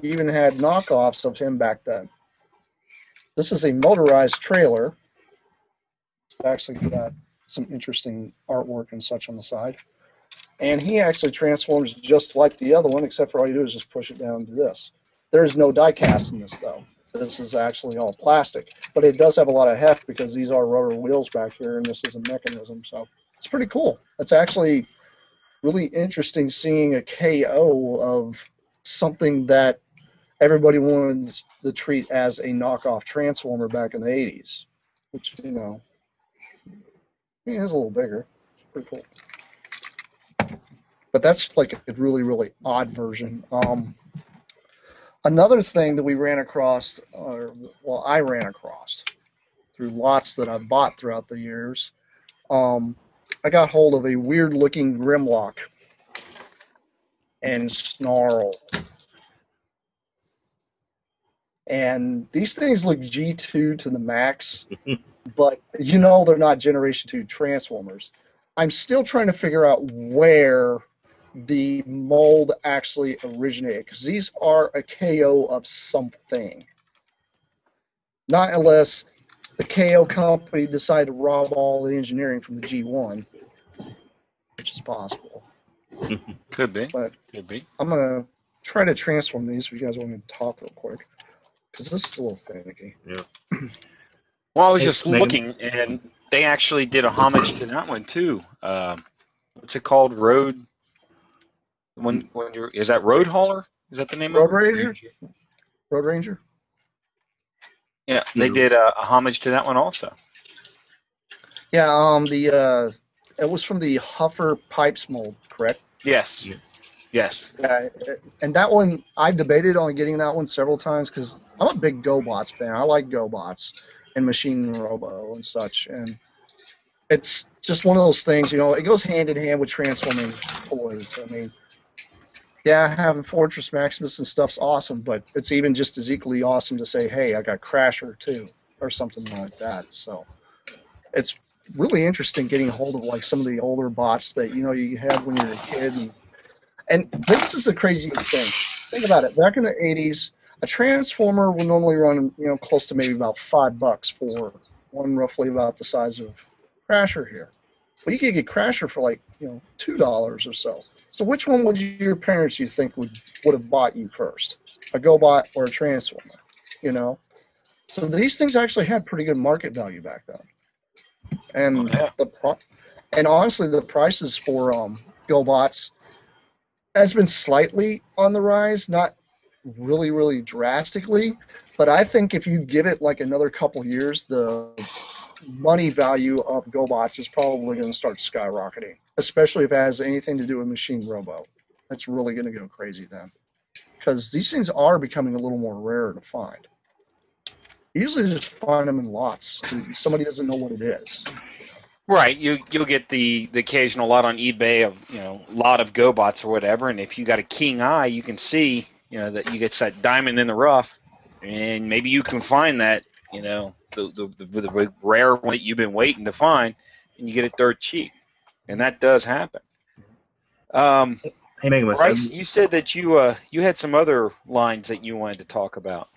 you even had knockoffs of him back then. This is a motorized trailer. It's actually got some interesting artwork and such on the side. And he actually transforms just like the other one, except for all you do is just push it down to this. There is no die cast in this, though. This is actually all plastic. But it does have a lot of heft because these are rubber wheels back here, and this is a mechanism. So it's pretty cool. It's actually really interesting seeing a KO of something that everybody wanted to treat as a knockoff Transformer back in the 80s, which, you know, he is a little bigger. It's Pretty cool. But that's like a really, really odd version. Um, another thing that we ran across, or well, I ran across through lots that I've bought throughout the years, um, I got hold of a weird looking Grimlock and Snarl. And these things look G2 to the max, but you know they're not Generation 2 Transformers. I'm still trying to figure out where the mold actually originated because these are a KO of something. Not unless the KO company decided to rob all the engineering from the G1, which is possible. Could be. But Could be. I'm gonna try to transform these if you guys want me to talk real quick because this is a little finicky. Yeah. Well, I was Hey, just Megan. looking, and they actually did a homage to that one too. Um, what's it called? Road. When when you're is that Road Hauler? Is that the name Road of it? Ranger? Road Ranger. Yeah, they No. did a, a homage to that one also. Yeah, um, the uh, it was from the Huffer Pipes mold, correct? Yes. Yeah. Yes. Yeah, and that one I've debated on getting that one several times because I'm a big GoBots fan. I like GoBots and Machine Robo and such, and it's just one of those things, you know, it goes hand in hand with transforming toys. I mean, yeah, having Fortress Maximus and stuff's awesome, but it's even just as equally awesome to say, hey, I got Crasher too, or something like that. So it's really interesting getting a hold of like some of the older bots that you know you had when you were a kid. And, and this is the craziest thing. Think about it. Back in the 80s, a Transformer would normally run, you know, close to maybe about five bucks for one roughly about the size of Crasher here. Well, you could get Crasher for like, you know, two dollars or so. So which one would your parents you think would would have bought you first, a GoBot or a Transformer? You know, so these things actually had pretty good market value back then, and Oh, yeah. the pro- and honestly the prices for um GoBots has been slightly on the rise, not really really drastically, but I think if you give it like another couple years, the money value of GoBots is probably going to start skyrocketing, especially if it has anything to do with Machine Robo. That's really going to go crazy then, because these things are becoming a little more rare to find. Usually just find them in lots. Somebody doesn't know what it is. Right, you you'll get the the occasional lot on eBay of you know lot of GoBots or whatever, and if you got a keen eye, you can see you know that you get that diamond in the rough, and maybe you can find that you know the the, the, the rare one that you've been waiting to find, and you get it dirt cheap, and that does happen. Um, Hey, Megamus, Bryce, you said that you uh you had some other lines that you wanted to talk about.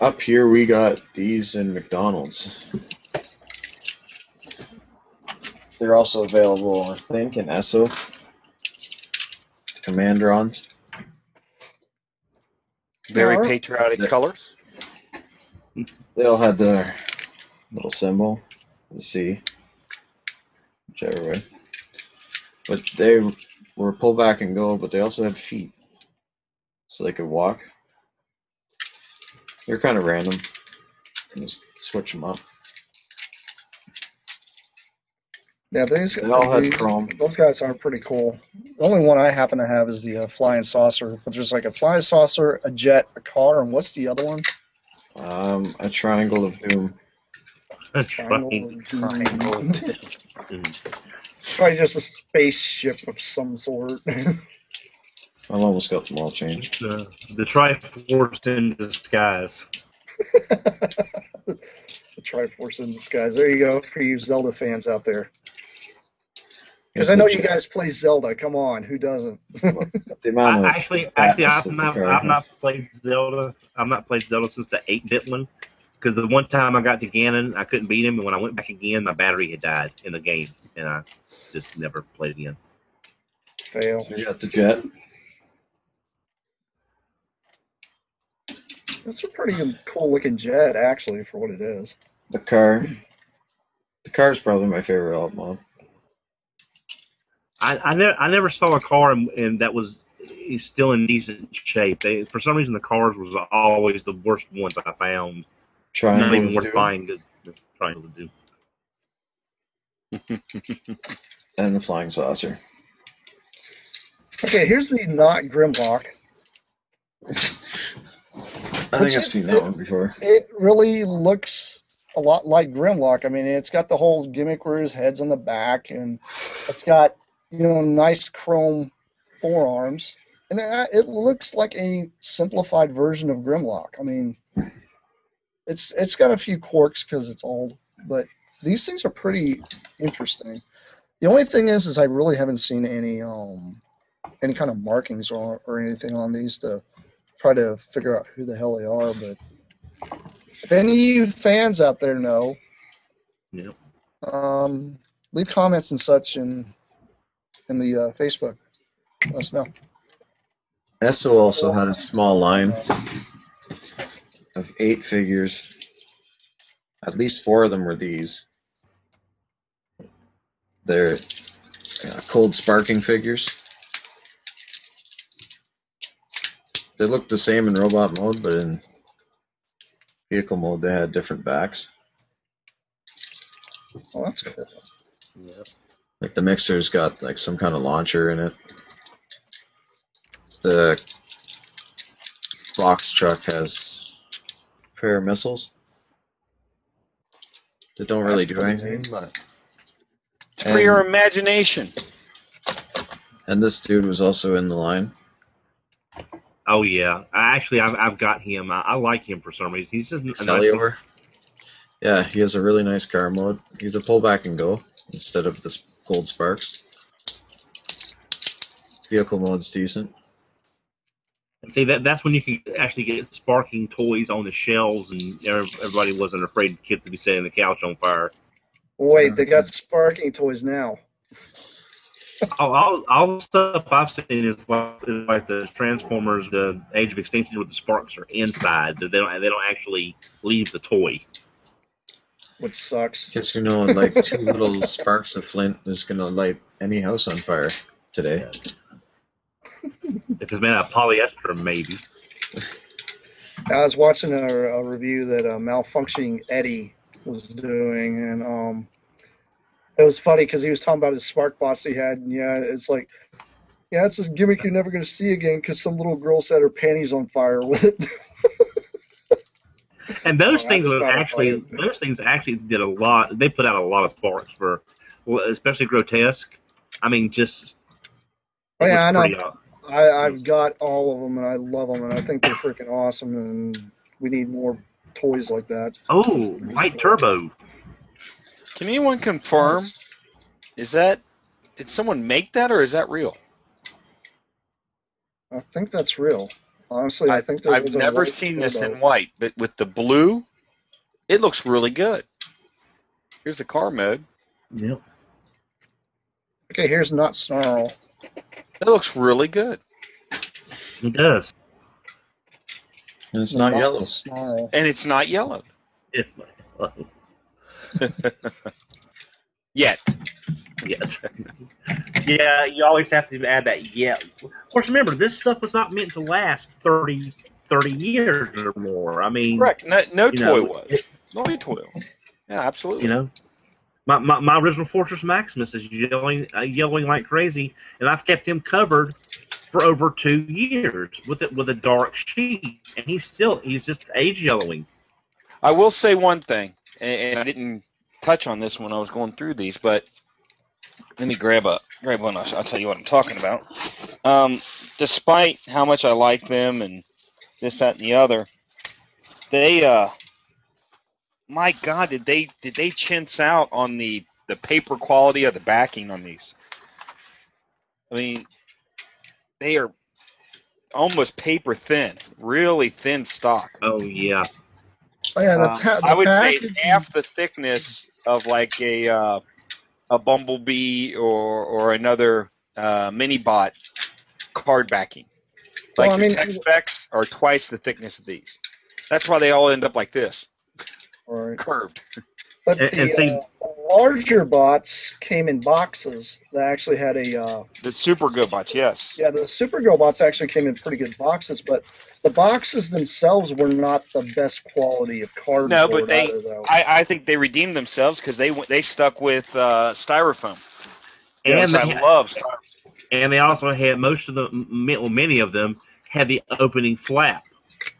Up here we got these in McDonald's. They're also available, I think, in Esso. Commandrons. Very patriotic Yeah. colors. They all had their little symbol, the C, whichever way. But they were pull back and go, but they also had feet, so they could walk. They're kind of random. Just switch them up. Yeah, these, They all had these- chrome. those guys are pretty cool. The only one I happen to have is the uh, flying saucer. But there's like a flying saucer, a jet, a car, and what's the other one? Um, a triangle of doom. Trying. Triangle. of doom. Probably just a spaceship of some sort. I've almost got them all changed. the, the Triforce in disguise. the Triforce in disguise. There you go for you Zelda fans out there. Because I know you guys play Zelda. Come on, who doesn't? I, actually, actually, I've not, I've not played Zelda. I've not played Zelda since the 8-bit one. Because the one time I got to Ganon, I couldn't beat him, and when I went back again, my battery had died in the game, and I just never played again. Fail. You got the jet. It's a pretty cool looking jet, actually, for what it is. The car. The car is probably my favorite alt mod. I, I never, I never saw a car and, and that was is still in decent shape. They, for some reason, the cars was always the worst ones I found. Not Triangle even of worth doom. buying because trying to do. and the flying saucer. Okay, here's the not Grimlock. I think Which I've seen that one before. It really looks a lot like Grimlock. I mean, it's got the whole gimmick where his head's on the back, and it's got you know nice chrome forearms, and it, looks like a simplified version of Grimlock. I mean, it's it's got a few quirks because it's old, but these things are pretty interesting. The only thing is, is I really haven't seen any um any kind of markings or, or anything on these to try to figure out who the hell they are. But if any of you fans out there know, Yeah. um, leave comments and such in in the uh, Facebook. Let us know. Esso also had a small line of eight figures. At least four of them were these. They're uh, cold sparking figures. They looked the same in robot mode, but in vehicle mode they had different backs. Oh, that's cool. Like the mixer's got like some kind of launcher in it. The box truck has a pair of missiles. that don't really That's do anything. neat. But It's for your imagination. and this dude was also in the line. Oh yeah, I actually I've, I've got him. I, I like him for some reason. He's just a nice- Cellular. Yeah, he has a really nice car mode. He's a pull back and go instead of this gold sparks. Vehicle mode's decent. And see that that's when you can actually get sparking toys on the shelves, and everybody wasn't afraid kids to be setting the couch on fire. Wait, they got sparking toys now. All, oh, all, all the stuff I've seen is like, is like the Transformers, the Age of Extinction, with the sparks are inside. They don't they don't actually leave the toy. Which sucks. Guess you know, like two little sparks of flint is gonna light any house on fire today. If it's made out of polyester, maybe. I was watching a, a review that uh, malfunctioning Eddie was doing, and um, it was funny because he was talking about his spark bots he had, and yeah, it's like, yeah, it's a gimmick you're never going to see again because some little girl set her panties on fire with it. And those So things just are thought I'd actually those things actually did a lot. They put out a lot of sparks for, especially grotesque. I mean, just. Oh, yeah, I know. uh, I, I've got all of them, and I love them, and I think they're freaking awesome, and we need more toys like that. Oh, white turbo. Can anyone confirm? Is that did someone make that or is that real? I think that's real. Honestly, I, think there I've was a never white seen this in white, but with the blue, it looks really good. Here's the car mode. Yep. Okay, here's not snarl. That looks really good. It does. And it's not yellow. Snarl. And it's not yellow. Yet. Yet. yeah, you always have to add that yet. Of course, remember, this stuff was not meant to last 30, 30 years or more. I mean, Correct. No, no toy know, was. No toy. Yeah, absolutely. you know, my, my, my original Fortress Maximus is yelling uh, yelling like crazy, and I've kept him covered for over two years with it with a dark sheet, and he's still he's just age yellowing. I will say one thing, and, and I didn't touch on this when I was going through these, but let me grab a grab one. I'll, I'll tell you what I'm talking about. Um, despite how much I like them and this, that, and the other, they, uh, my God, did they did they chintz out on the the paper quality of the backing on these? I mean, they are almost paper thin, really thin stock. Oh yeah, Oh, yeah, the, Uh, pa- the I would say half the thickness of like a uh, a bumblebee or or another uh, mini bot card backing. Like Well, I mean- tech specs are twice the thickness of these. That's why they all end up like this, Right. curved. But And- the and see- uh, larger bots came in boxes that actually had a uh, The Super GoBots, yes. yeah. The Super GoBots actually came in pretty good boxes, but the boxes themselves were not the best quality of cardboard. No, but they, either. I, I think they redeemed themselves because they they stuck with uh, styrofoam. and Yes, I they, love styrofoam. and they also had most of the well, many of them had the opening flap.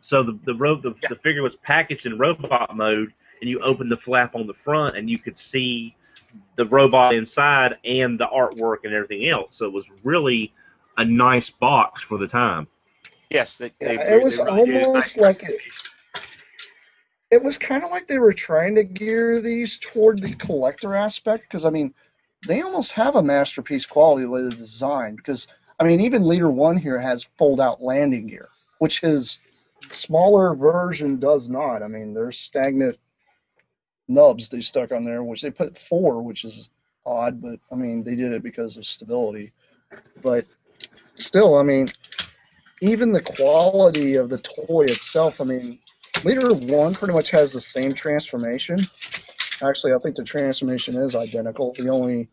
So the the, ro- the the figure was packaged in robot mode, and you opened the flap on the front, and you could see the robot inside and the artwork and everything else. So it was really a nice box for the time. Yes, they, they, Yeah, it was really almost nice like it. It was kind of like they were trying to gear these toward the collector aspect because I mean, they almost have a masterpiece quality with the design because I mean, even Leader One here has fold-out landing gear, which his smaller version does not. I mean, there's stagnant nubs they stuck on there, which they put four, which is odd, but I mean, they did it because of stability. But still, I mean, even the quality of the toy itself, I mean, Leader 1 pretty much has the same transformation. Actually, I think the transformation is identical. The only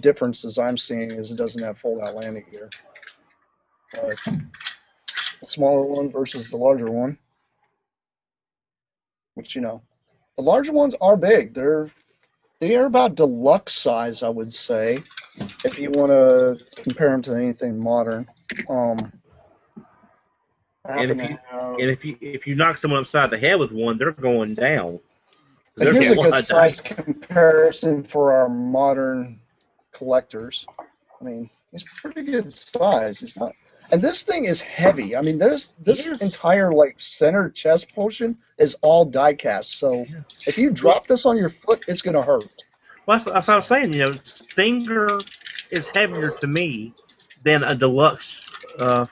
differences I'm seeing is it doesn't have fold out landing gear. But the smaller one versus the larger one. Which, you know, the larger ones are big. They're they are about deluxe size, I would say, if you want to compare them to anything modern. Um, And if you- have- And if you if you knock someone upside the head with one, they're going down. There's here's a good size comparison for our modern collectors. I mean, he's pretty good size. He's not, and this thing is heavy. I mean, there's this Yes. entire like center chest portion is all die cast. So if you drop this on your foot, it's gonna hurt. Well, that's, that's what I was saying. You know, Stinger is heavier to me than a deluxe uh,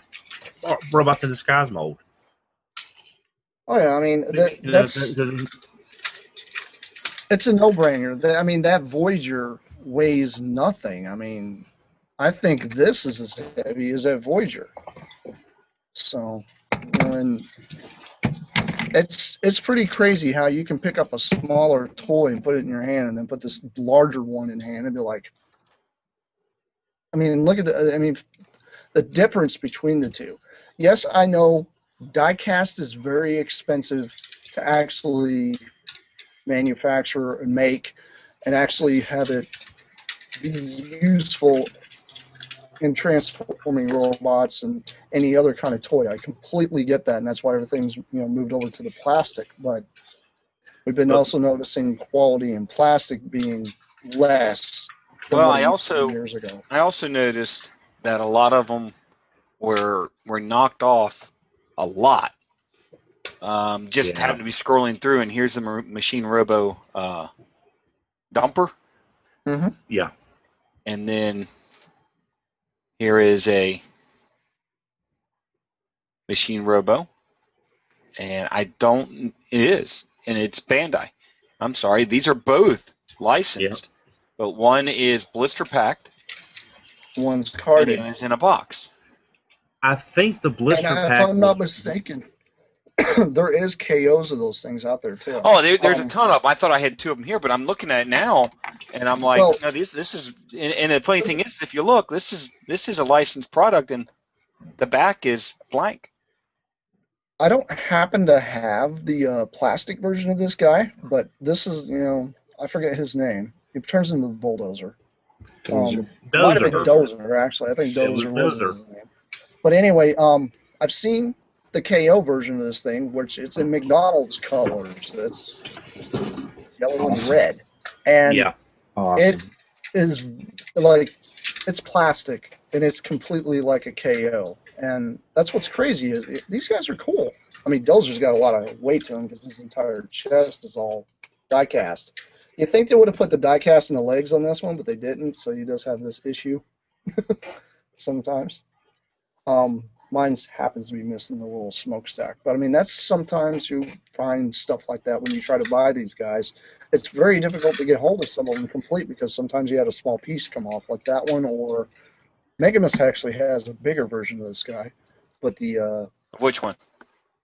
robots in disguise mold. Oh yeah, I mean that, that's it's a no-brainer. I mean that Voyager weighs nothing. I mean, I think this is as heavy as that Voyager. So, and it's it's pretty crazy how you can pick up a smaller toy and put it in your hand, and then put this larger one in hand and be like, I mean, look at the. I mean, the difference between the two. Yes, I know die-cast is very expensive to actually manufacture and make and actually have it be useful in transforming robots and any other kind of toy. I completely get that, and that's why everything's you know moved over to the plastic. But we've been But- also noticing quality in plastic being less. Well, I also- years ago. I also noticed that a lot of them were were knocked off a lot. Um, just Yeah. happened to be scrolling through, and here's the Mar- Machine Robo uh, dumper, hmm yeah. and then here is a Machine Robo, and I don't. It is, and it's Bandai. I'm sorry, these are both licensed, but one is blister packed, One's and the carded. other is in a box. I think the blister and uh, pack. if I'm not was- mistaken, there is KOs of those things out there too. Oh, there, there's Um, a ton of them. I thought I had two of them here, but I'm looking at it now, and I'm like, Well- no, this this is. And, and the funny thing is, if you look, this is this is a licensed product, and the back is blank. I don't happen to have the uh, plastic version of this guy, but this is, you know, I forget his name. He turns into a bulldozer. Dozer. Um, might have been Dozer. Dozer, actually. I think It was Dozer was Dozer. his name. But anyway, um, I've seen the KO version of this thing, which it's in McDonald's colors. It's yellow and red, and Yeah. Awesome. is like it's plastic and it's completely like a KO. And that's what's crazy is it, these guys are cool. I mean, Dozer's got a lot of weight to him because his entire chest is all die cast. You think they would have put the die cast in the legs on this one, but they didn't. So he does have this issue sometimes. Um, mine happens to be missing the little smokestack, but I mean that's sometimes you find stuff like that when you try to buy these guys. It's very difficult to get hold of some of them complete because sometimes you had a small piece come off like that one, or Megamus actually has a bigger version of this guy, but the uh, Which one?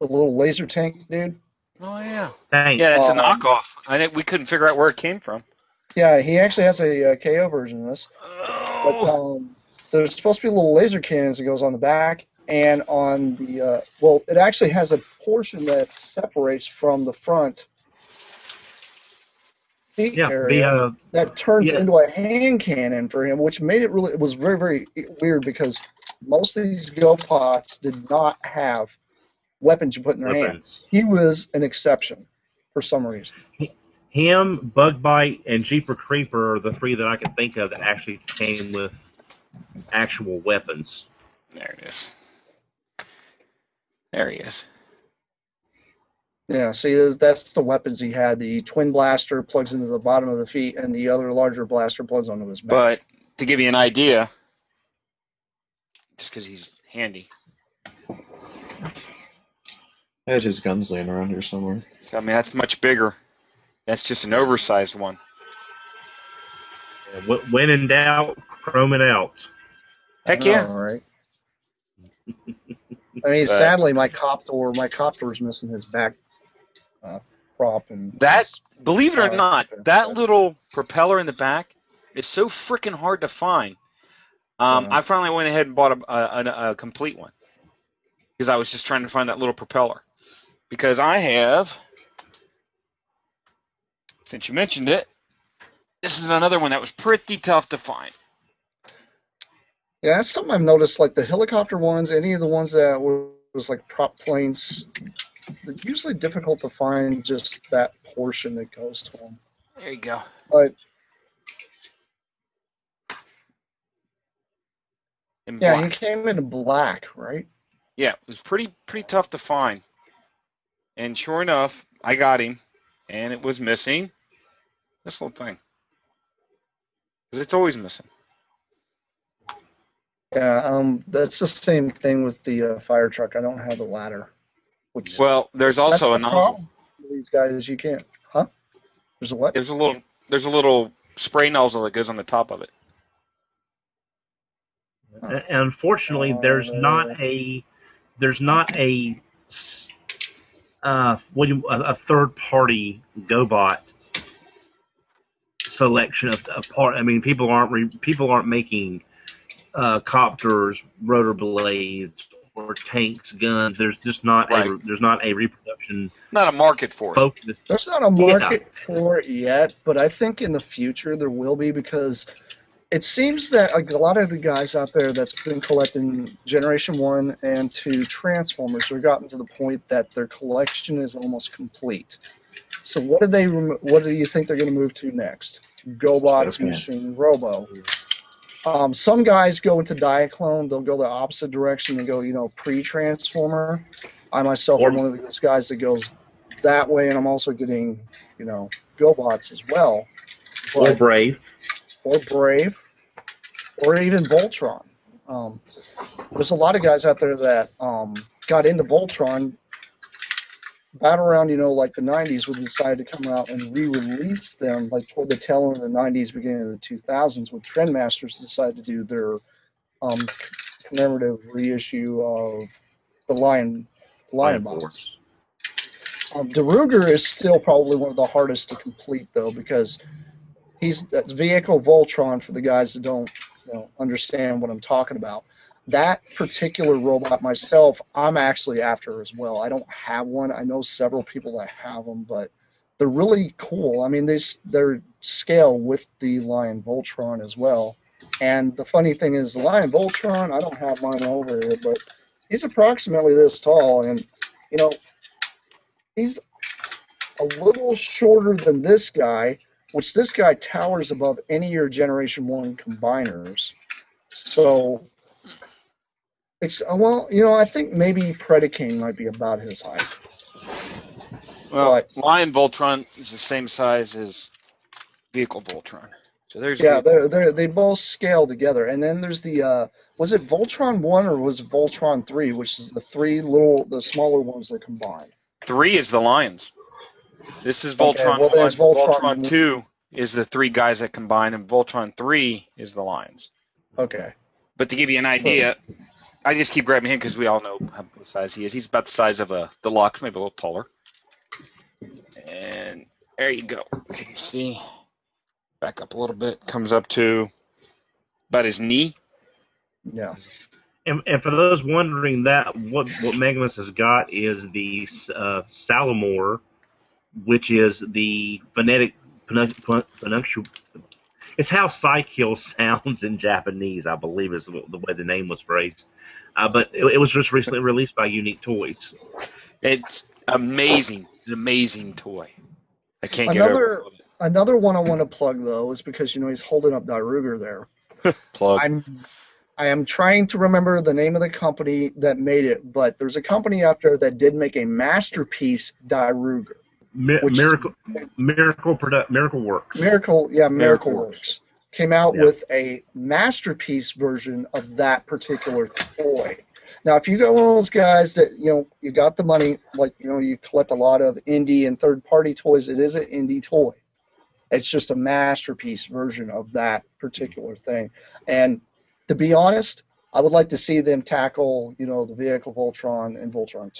the little laser tank dude. Oh yeah, Thanks. yeah, that's a Um, knockoff. I think we couldn't figure out where it came from. Yeah, he actually has a, uh KO version of this. But Oh, um, there's supposed to be little laser cannons that goes on the back and on the uh, well, it actually has a portion that separates from the front feet yeah. area The uh, that turns yeah. into a hand cannon for him, which made it really it was very very weird because most of these GoBots did not have weapons you put in their hands. He was an exception for some reason. Him, Bug Bite, and Jeeper Creeper are the three that I can think of that actually came with actual weapons. there it is. There he is. Yeah, see, that's the weapons he had. The twin blaster plugs into the bottom of the feet, and the other larger blaster plugs onto his back. But to give you an idea, just because he's handy, I had his guns laying around here somewhere. so, I mean that's much bigger. That's just an oversized one. And wh- When in doubt, chrome it out. Heck yeah. All right. I mean, But- sadly, my copter, my copter is missing his back uh, prop, and That, believe it or Uh, not, that little propeller in the back is so freaking hard to find. Um, Yeah. I finally went ahead and bought a, a, a, a complete one because I was just trying to find that little propeller. Because I have, since you mentioned it, this is another one that was pretty tough to find. Yeah, that's something I've noticed. Like the helicopter ones, any of the ones that were, was like prop planes, they're usually difficult to find just that portion that goes to them. There you go. But In yeah, he came in black, right? Yeah, it was pretty pretty tough to find. And sure enough, I got him, and it was missing this little thing. Because it's always missing. Yeah, um, that's the same thing with the uh, fire truck. I don't have the ladder. Which Well, there's that's also the a problem with these guys. You can't, huh? There's a what? There's a little there's a little spray nozzle that goes on the top of it. And unfortunately, there's not a there's not a s- uh, what you, a, a third party GoBot selection of, of part. I mean, people aren't re, people aren't making uh, copters, rotor blades, or tanks, guns. There's just not a there's not a reproduction Not a market for it. There's not a market for it yet, but I think in the future there will be because it seems that like, a lot of the guys out there that's been collecting Generation One and Two Transformers have gotten to the point that their collection is almost complete. So what do they? rem- What do you think they're going to move to next? GoBots, Okay. Machine, Robo. Um, some guys go into Diaclone. They'll go the opposite direction and go, you know, pre-transformer. I myself am one of those guys that goes that way, and I'm also getting, you know, GoBots as well, Or Brave. or Brave, or even Voltron. Um, there's a lot of guys out there that um, got into Voltron about around, you know, like the 90s would decide to come out and re-release them, like toward the tail end of the 90s, beginning of the 2000s, when Trendmasters decided to do their um, commemorative reissue of the Lion Lion Lion Box. Um, DeRuger is still probably one of the hardest to complete, though, because he's that's vehicle Voltron for the guys that don't you know, understand what I'm talking about. That particular robot myself, I'm actually after as well. I don't have one. I know several people that have them, but they're really cool. I mean, they they're scale with the Lion Voltron as well. And the funny thing is, the Lion Voltron, I don't have mine over here, but he's approximately this tall, and you know, he's a little shorter than this guy, which this guy towers above any of your Generation One combiners. So, it's well, you know, I think maybe Predaking might be about his height. Well, Right. Lion Voltron is the same size as Vehicle Voltron. So there's Yeah, they they they both scale together. And then there's the uh, was it Voltron one or was it Voltron three, which is the three little the smaller ones that combine. three is the Lions. This is Voltron Okay, Voltron. well, one. Voltron Voltron two is the three guys that combine, and Voltron three is the Lions. Okay. But to give you an idea, I just keep grabbing him because we all know how what size he is. He's about the size of a deluxe, maybe a little taller. And there you go. Can you see? Back up a little bit. Comes up to about his knee. Yeah. And, and for those wondering that what what Megamus has got is the uh, Salamore, which is the phonetic pronun- pronuncial. It's how Cy-Kill sounds in Japanese, I believe, is the, the way the name was phrased. Uh, but it, it was just recently released by Unique Toys. It's amazing, an amazing toy. I can't Another- get over it. Another one I want to plug though is because you know he's holding up Daruger there. Plug. I'm I am trying to remember the name of the company that made it, but there's a company out there that did make a masterpiece Daruger. Mi- Miracle, Miracle, Produ- Miracle Works. Miracle, yeah, Miracle, Miracle Works came out Yeah. with a masterpiece version of that particular toy. Now, if you got one of those guys that you know you got the money, like you know you collect a lot of indie and third-party toys, it is an indie toy. It's just a masterpiece version of that particular thing. And to be honest, I would like to see them tackle, you know, the vehicle Voltron and Voltron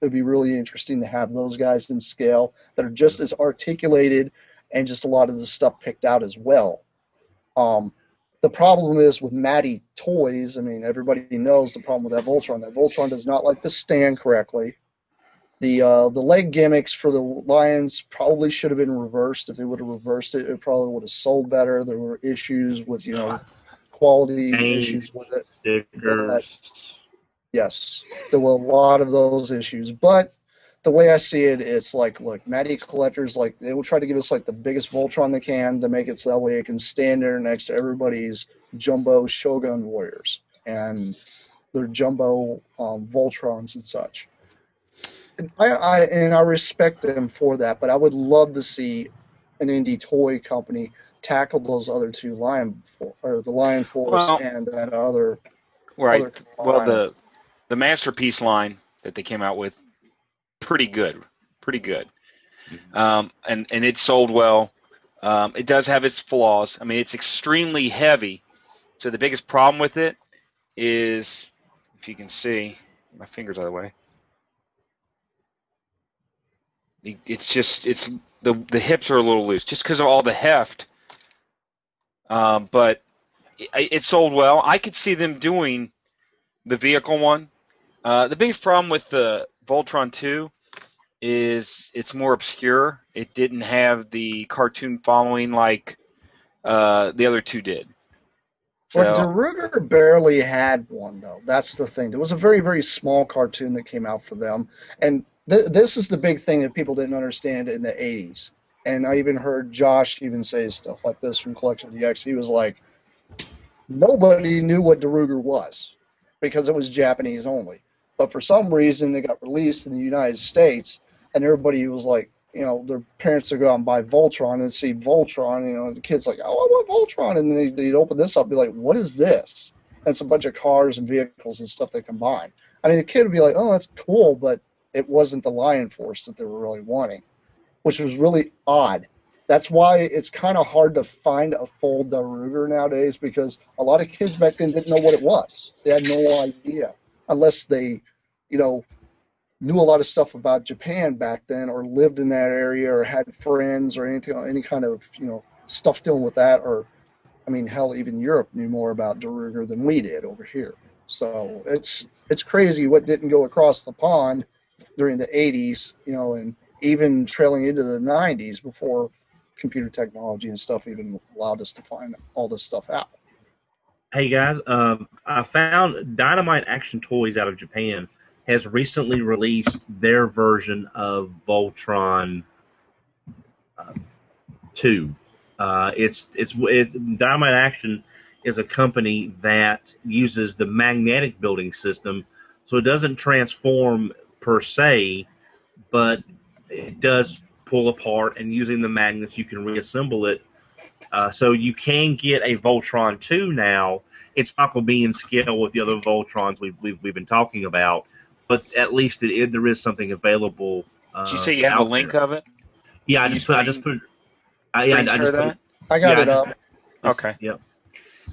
2. It'd be really interesting to have those guys in scale that are just as articulated and just a lot of the stuff picked out as well. Um, the problem is with Matty toys. I mean, everybody knows the problem with that Voltron. That Voltron does not like to stand correctly. The uh, the leg gimmicks for the Lions probably should have been reversed. If they would have reversed it, it probably would have sold better. There were issues with you know quality Paint. issues with it. Stickers. Yes, there were a lot of those issues, but the way I see it, it's like, look, Matty Collectors, like they will try to give us like the biggest Voltron they can to make it so that way it can stand there next to everybody's jumbo Shogun warriors and their jumbo um, Voltrons and such. And I, I and I respect them for that, but I would love to see an indie toy company tackle those other two Lion or the Lion Force Well- and that other. Right. other Well, the the masterpiece line that they came out with, pretty good, pretty good. Um, and and it sold well. Um, it does have its flaws. I mean, it's extremely heavy. So the biggest problem with it is, if you can see, my fingers out of the way. It- It's just it's the the hips are a little loose just because of all the heft. Um, but it, it sold well. I could see them doing the vehicle one. Uh, the biggest problem with the Voltron 2 is it's more obscure. It didn't have the cartoon following like uh, the other two did. Well, So, Dairugger barely had one though. That's the thing. There was a very, very small cartoon that came out for them, and th- this is the big thing that people didn't understand in the '80s. And I even heard Josh even say stuff like this from Collection DX. He was like, nobody knew what Dairugger was because it was Japanese only. But for some reason, it got released in the United States, and everybody was like, you know, their parents would go out and buy Voltron and see Voltron. You know, the kids like, oh, I want Voltron, and then they, they'd open this up, and be like, what is this? And it's a bunch of cars and vehicles and stuff they combine. I mean, the kid would be like, oh, that's cool, but it wasn't the Lion Force that they were really wanting, which was really odd. That's why it's kind of hard to find a full Dairugger nowadays because a lot of kids back then didn't know what it was. They had no idea unless they, you know, knew a lot of stuff about Japan back then or lived in that area or had friends or anything, any kind of, you know, stuff dealing with that. Or, I mean, hell, even Europe knew more about Dairugger than we did over here. So it's it's crazy what didn't go across the pond during the 80s, you know, and even trailing into the 90s before computer technology and stuff even allowed us to find all this stuff out. Hey guys, um, I found Dynamite Action Toys out of Japan has recently released their version of Voltron uh, Two. Uh, it's it's Dynamite Action is a company that uses the magnetic building system, so it doesn't transform per se, but it does pull apart, and using the magnets you can reassemble it. Uh, so you can get a Voltron 2 now. It's not going to be in scale with the other Voltrons we've, we've, we've been talking about, but at least it, it, there is something available. Uh, did you say you have a link there. of it? Yeah, I just put, I just put. I, yeah, I, I just put, that? I got yeah, it I up. just- Okay. Yep.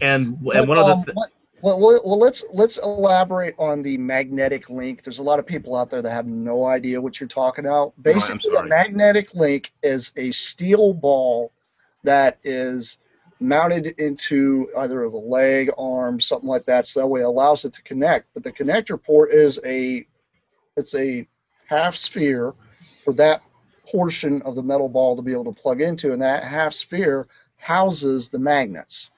And and one um, other th- well, well, well, let's let's elaborate on the magnetic link. There's a lot of people out there that have no idea what you're talking about. No, I'm Basically, a magnetic link is a steel ball that is mounted into either of a leg, arm, something like that, so that way it allows it to connect. But the connector port is a it's a half sphere for that portion of the metal ball to be able to plug into, and that half sphere houses the magnets,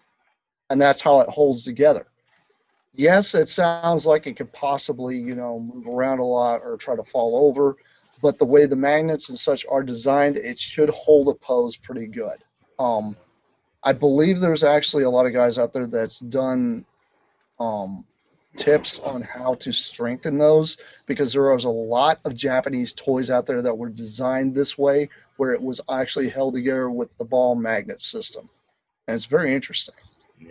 and that's how it holds together. Yes, it sounds like it could possibly, you know, move around a lot or try to fall over, but the way the magnets and such are designed, it should hold a pose pretty good. Um, I believe there's actually a lot of guys out there that's done um, tips on how to strengthen those because there was a lot of Japanese toys out there that were designed this way where it was actually held together with the ball magnet system. And it's very interesting.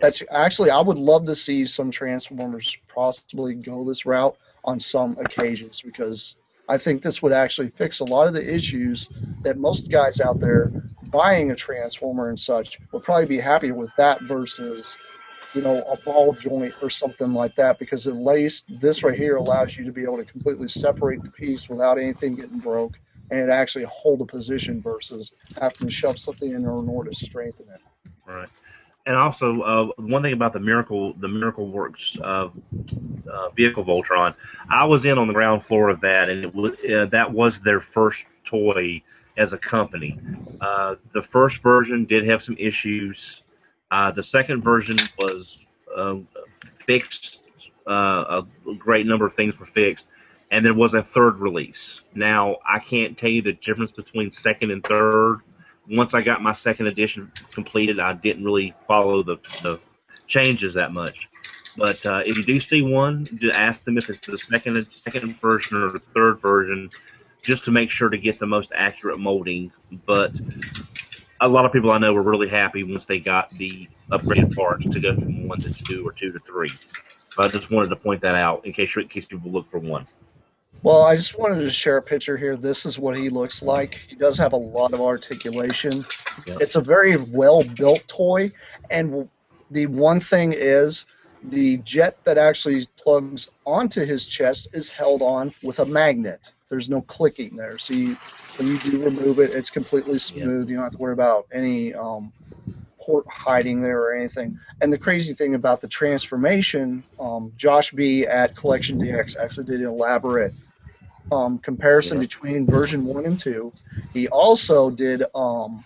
That's actually I would love to see some Transformers possibly go this route on some occasions because I think this would actually fix a lot of the issues that most guys out there buying a Transformer and such would probably be happier with that versus you know a ball joint or something like that because at least this right here allows you to be able to completely separate the piece without anything getting broke and it actually hold a position versus having to shove something in there in order to strengthen it. Right. And also, uh, one thing about the Miracle, the Miracle Works uh, uh, vehicle Voltron, I was in on the ground floor of that, and it was, uh, that was their first toy as a company. Uh, the first version did have some issues. Uh, the second version was uh, fixed. A great number of things were fixed, and there was a third release. Now I can't tell you the difference between second and third. Once I got my second edition completed, I didn't really follow the, the changes that much. But uh, if you do see one, just ask them if it's the second second version or the third version, just to make sure to get the most accurate molding. But a lot of people I know were really happy once they got the upgraded parts to go from one to two or two to three. But I just wanted to point that out in case in case people look for one. Well, I just wanted to share a picture here. This is what he looks like. He does have a lot of articulation. Yep. It's a very well built toy, and the one thing is the jet that actually plugs onto his chest is held on with a magnet. There's no clicking there, so you, when you do remove it, it's completely smooth. You don't have to worry about any um, port hiding there or anything. And the crazy thing about the transformation, um, Josh B at Collection DX actually did an elaborate um, comparison between version one and two. He also did um,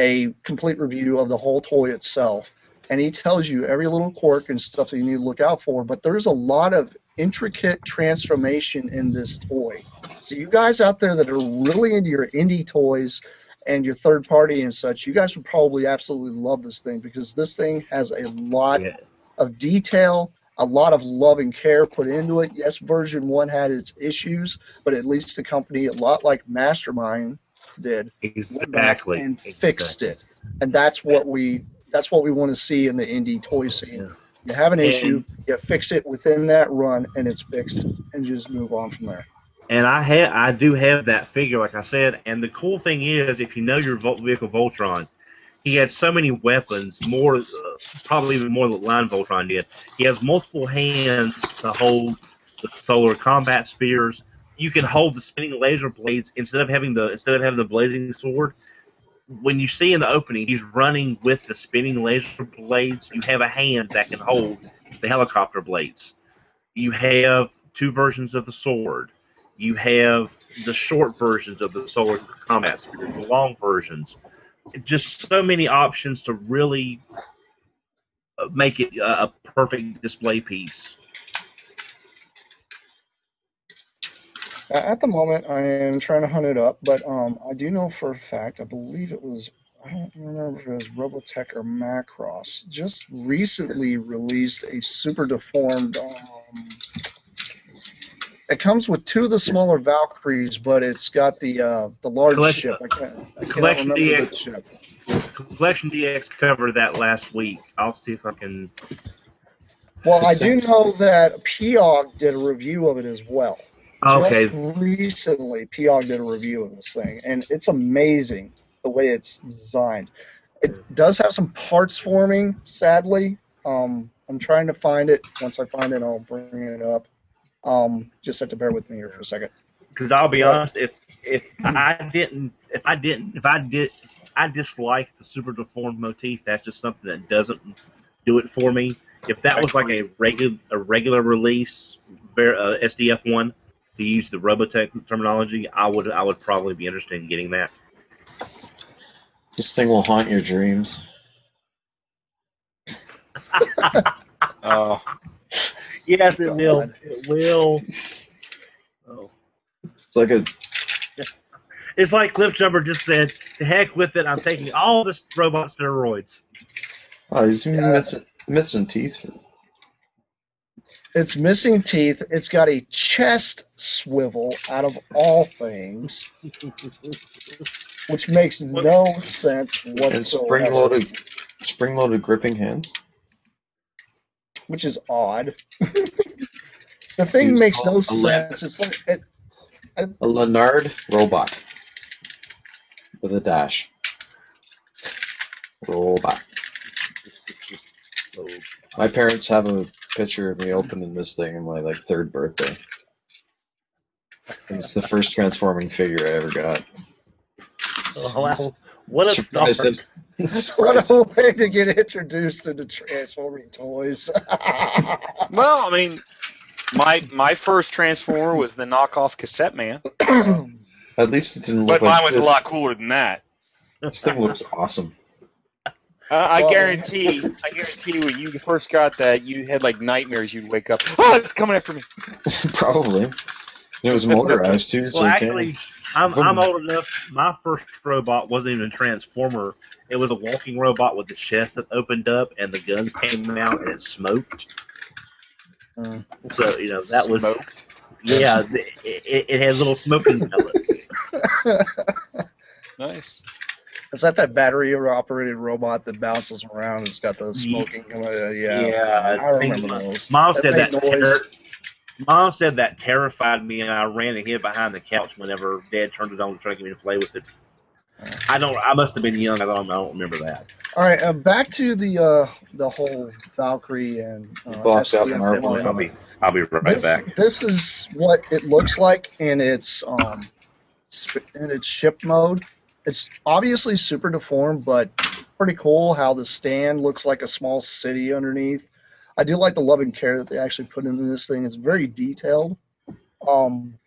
a complete review of the whole toy itself, and he tells you every little quirk and stuff that you need to look out for. But there's a lot of intricate transformation in this toy. So you guys out there that are really into your indie toys and your third party and such, you guys would probably absolutely love this thing because this thing has a lot Yeah. of detail, a lot of love and care put into it. Yes, version one had its issues, but at least the company, a lot like Mastermind did, Exactly. and fixed Exactly. it. And that's what we that's what we want to see in the indie toy scene. Yeah. You have an And- issue, you fix it within that run, and it's fixed, and just move on from there. And I have I do have that figure, like I said. And the cool thing is, if you know your vehicle Voltron, he had so many weapons, more uh, probably even more than Lion Voltron did. He has multiple hands to hold the solar combat spears. You can hold the spinning laser blades instead of having the instead of having the blazing sword. When you see in the opening, he's running with the spinning laser blades. You have a hand that can hold the helicopter blades. You have two versions of the sword. You have the short versions of the solar combat spears, the long versions. Just so many options to really uh, make it a a perfect display piece. Uh, At the moment, I am trying to hunt it up, but um, I do know for a fact, I believe it was, I don't remember if it was Robotech or Macross, just recently released a super deformed. Um, it comes with two of the smaller Valkyries, but it's got the uh, the large Collect- ship. I can't, I Collection DX. ship. Collection DX covered that last week. I'll see if I can. Well, I do know that Piog did a review of it as well. Okay, Just recently, Piog did a review of this thing, and it's amazing the way it's designed. It does have some parts forming, sadly. Um, I'm trying to find it. Once I find it, I'll bring it up. Um, just have to bear with me here for a second. because I'll be honest, if if I didn't, if I didn't, if I did, I dislike the super deformed motif. That's just something that doesn't do it for me. If that was like a regular a regular release, ver- uh, SDF one, to use the Robotech terminology, I would I would probably be interested in getting that. This thing will haunt your dreams. Oh, Yes, it God. will. It will. Oh. It's like a It's like Cliff Jumper just said, "The heck with it! I'm taking all this robot steroids." oh, he's Yeah. missing, missing teeth. It's missing teeth. It's got a chest swivel out of all things, which makes no sense And whatsoever. spring loaded, spring loaded gripping hands. Which is odd. the thing Dude, makes no a lab- sense. It's like it, A Leonard robot with a dash. Robot. Oh. My parents have a picture of me opening this thing on my like third birthday. It's the first transforming figure I ever got. Oh, wow. What a Surprised start! I'm- what a way to get introduced into transforming toys. well, I mean, my my first Transformer was the knockoff Cassette Man, At least it didn't look but like mine was this. a lot cooler than that. This thing looks awesome. Uh, I Well- guarantee, I guarantee when you first got that, you had like nightmares. You'd wake up, oh, it's coming after me. Probably. It was motorized too, so Well, actually, I'm, I'm old enough. My first robot wasn't even a transformer. It was a walking robot with the chest that opened up and the guns came out and it smoked. Mm. So you know that was Smoked. yeah. the- It, it had little smoking pellets. Nice. Is that that battery operated robot that bounces around? It's got the smoking. Yeah, yeah. I think remember Ma- those. Mom That said that. Terror, Mom said that terrified me, and I ran and hid behind the couch whenever Dad turned it on to try to get me to play with it. I don't. I must have been young. I don't. I don't remember that. All right, uh, back to the uh, the whole Valkyrie and uh, Box up SDF in our I'll be. I'll be right this, back. This is what it looks like in its um sp- in its ship mode. It's obviously super deformed, but pretty cool how the stand looks like a small city underneath. I do like the love and care that they actually put into this thing. It's very detailed. Um,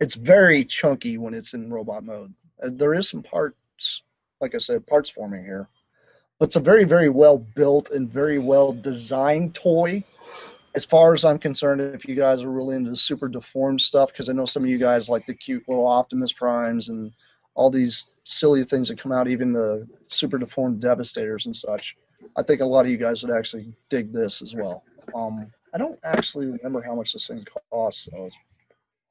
it's very chunky when it's in robot mode. Uh, there is some parts, like I said, parts forming here, but it's a very, very well built and very well designed toy as far as I'm concerned, if you guys are really into the super deformed stuff, because I know some of you guys like the cute little Optimus Primes and all these silly things that come out, even the super deformed Devastators and such. I think a lot of you guys would actually dig this as well. Um, I don't actually remember how much this thing costs. So it's-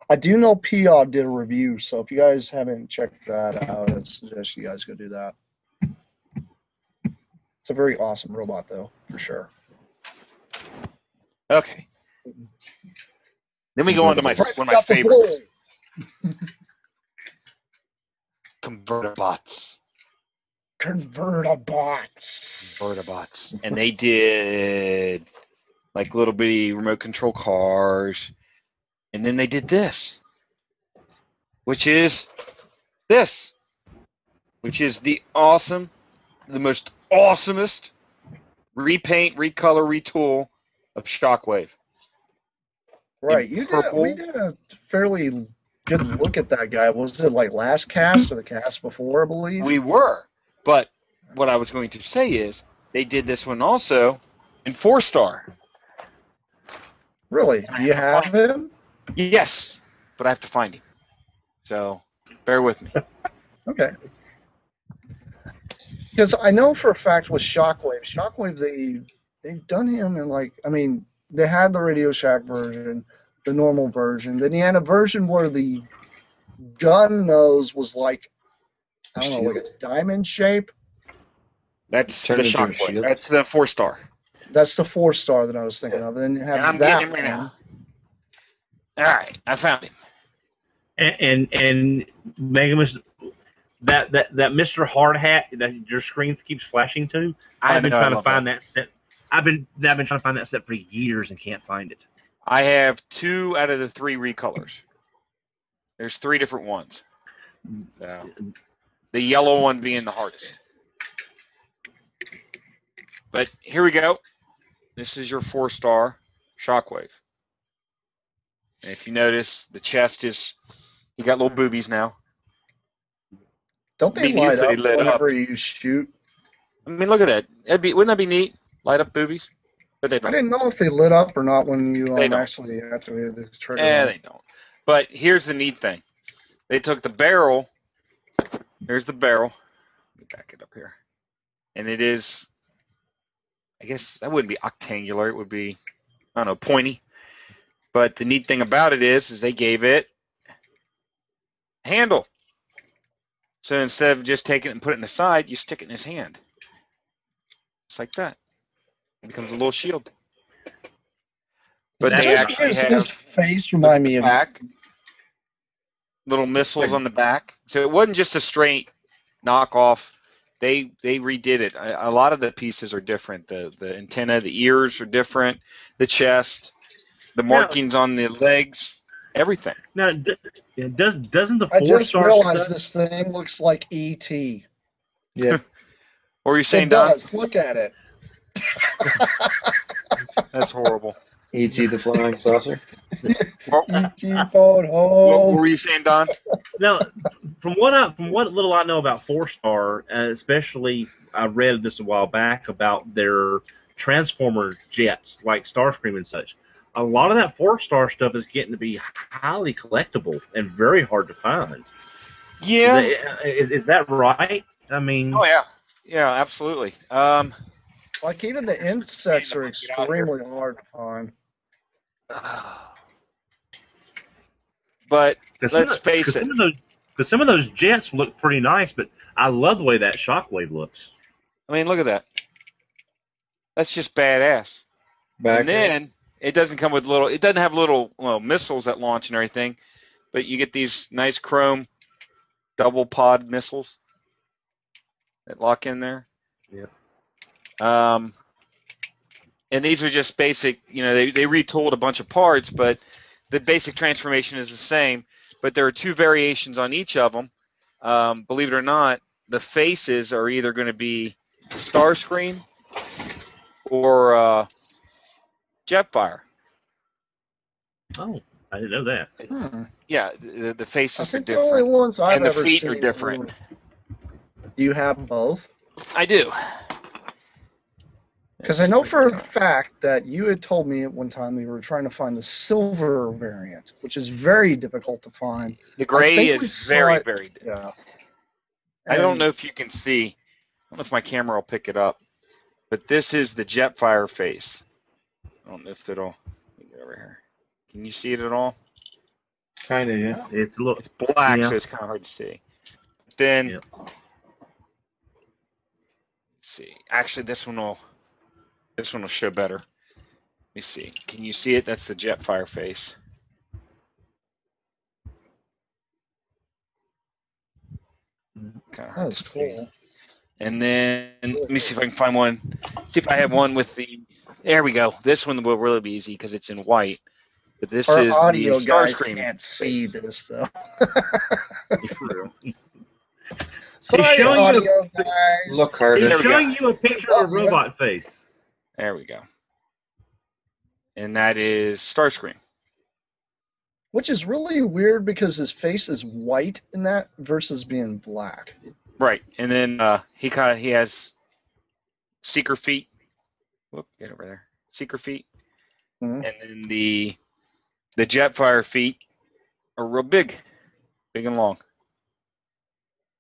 I do know POD did a review, so if you guys haven't checked that out, I suggest you guys go do that. It's a very awesome robot, though, for sure. Okay. Then we go on to my one of my favorites, converter bots. Convertibots. Converter bots, and they did like little bitty remote control cars, and then they did this, which is this, which is the awesome, the most awesomest repaint, recolor, retool of Shockwave. Right. in You did. A, we did a fairly good look at that guy. Was it like last cast or the cast before? I believe. We were, but what I was going to say is they did this one also in four star. really? Do you have him? Yes, but I have to find him. So bear with me. Okay. Because I know for a fact with Shockwave, Shockwave they they've done him in like I mean they had the Radio Shack version, the normal version. Then he had a version where the gun nose was like I don't know, like a diamond shape. That's Turn the into a Shockwave. shield. That's the four star. That's the four star that I was thinking of. And then have And I'm that getting him right now. All right, I found him. And and, and Mega Mis- that that that Mr. Hard Hat that your screen keeps flashing to. I I've been trying to love find that. set. I've been I've been trying to find that set for years and can't find it. I have two out of the three recolors. There's three different ones. So, the yellow one being the hardest. But here we go. This is your four star Shockwave. And if you notice, the chest is, you got little boobies now. Don't they light up whenever you shoot? I mean, look at that. That'd be, wouldn't that be neat? Light up boobies? But they I don't. I didn't know if they lit up or not when you um, actually activated the trigger. Eh, they don't. But here's the neat thing. They took the barrel. Here's the barrel. Let me back it up here. And it is, I guess that wouldn't be octangular. It would be, I don't know, pointy. But the neat thing about it is, is they gave it handle. So instead of just taking it and putting it in the side, you stick it in his hand. Just like that. It becomes a little shield. But But they actually his, have his face remind me of back, little missiles on the back. So it wasn't just a straight knockoff. They they redid it. A, a lot of the pieces are different. The the antenna, the ears are different. The chest, the markings on the legs, everything. Now, d- does doesn't the I four just star realized stuff, this thing looks like ET. Yeah. What are you saying, Don? does. Look at it. That's horrible. E.T. the flying saucer. What, ET phone what home. were you saying, Don? now from what I from what little I know about four star, uh, especially I read this a while back about their transformer jets like Starscream and such. a lot of that four star stuff is getting to be highly collectible and very hard to find. Yeah. Is, that- is, is that right? I mean, Oh yeah. Yeah, absolutely. Um, Like even the insects are Get out of here. extremely hard to find. but some, Let's of, face it. some of those, cause some of those jets look pretty nice, but I love the way that shockwave looks. I mean, look at that. That's just badass. Back and then it doesn't come with little. It doesn't have little well missiles that launch and everything, but you get these nice chrome double pod missiles that lock in there. Yeah. Um, and these are just basic. You know, they they retooled a bunch of parts, but the basic transformation is the same. But there are two variations on each of them. Um, believe it or not, the faces are either going to be Star Starscream or uh, Jetfire. Oh, I didn't know that. Hmm. Yeah, the, the I faces are think the only different. ones I've And the ever feet seen are different. were- Do you have both? I do. Because I know for a fact that you had told me at one time we were trying to find the silver variant, which is very difficult to find. The gray think we is very, it- very. Yeah. I don't know if you can see. I don't know if my camera will pick it up, but this is the Jetfire face. I don't know if it'll. Let me get over here. Can you see it at all? Kind of, yeah. It's a little. It's black, Yeah. so it's kind of hard to see. Then, Yeah. let's see. Actually, this one will. This one will show better. Let me see. Can you see it? That's the Jetfire face. Kinda That hard was cool. And then let me see if I can find one. See if I have one with the. There we go. This one will really be easy because it's in white. But this Our is audio the guys Starscream. can't see this though. He's Sorry, showing you audio guys. Look harder. There we showing you a picture of a robot face. There we go. And that is Starscream. Which is really weird because his face is white in that versus being black. Right. And then uh, he kind of he has seeker feet. Whoop, get over there. Seeker feet. Mhm. And then the the Jetfire feet are real big, big and long.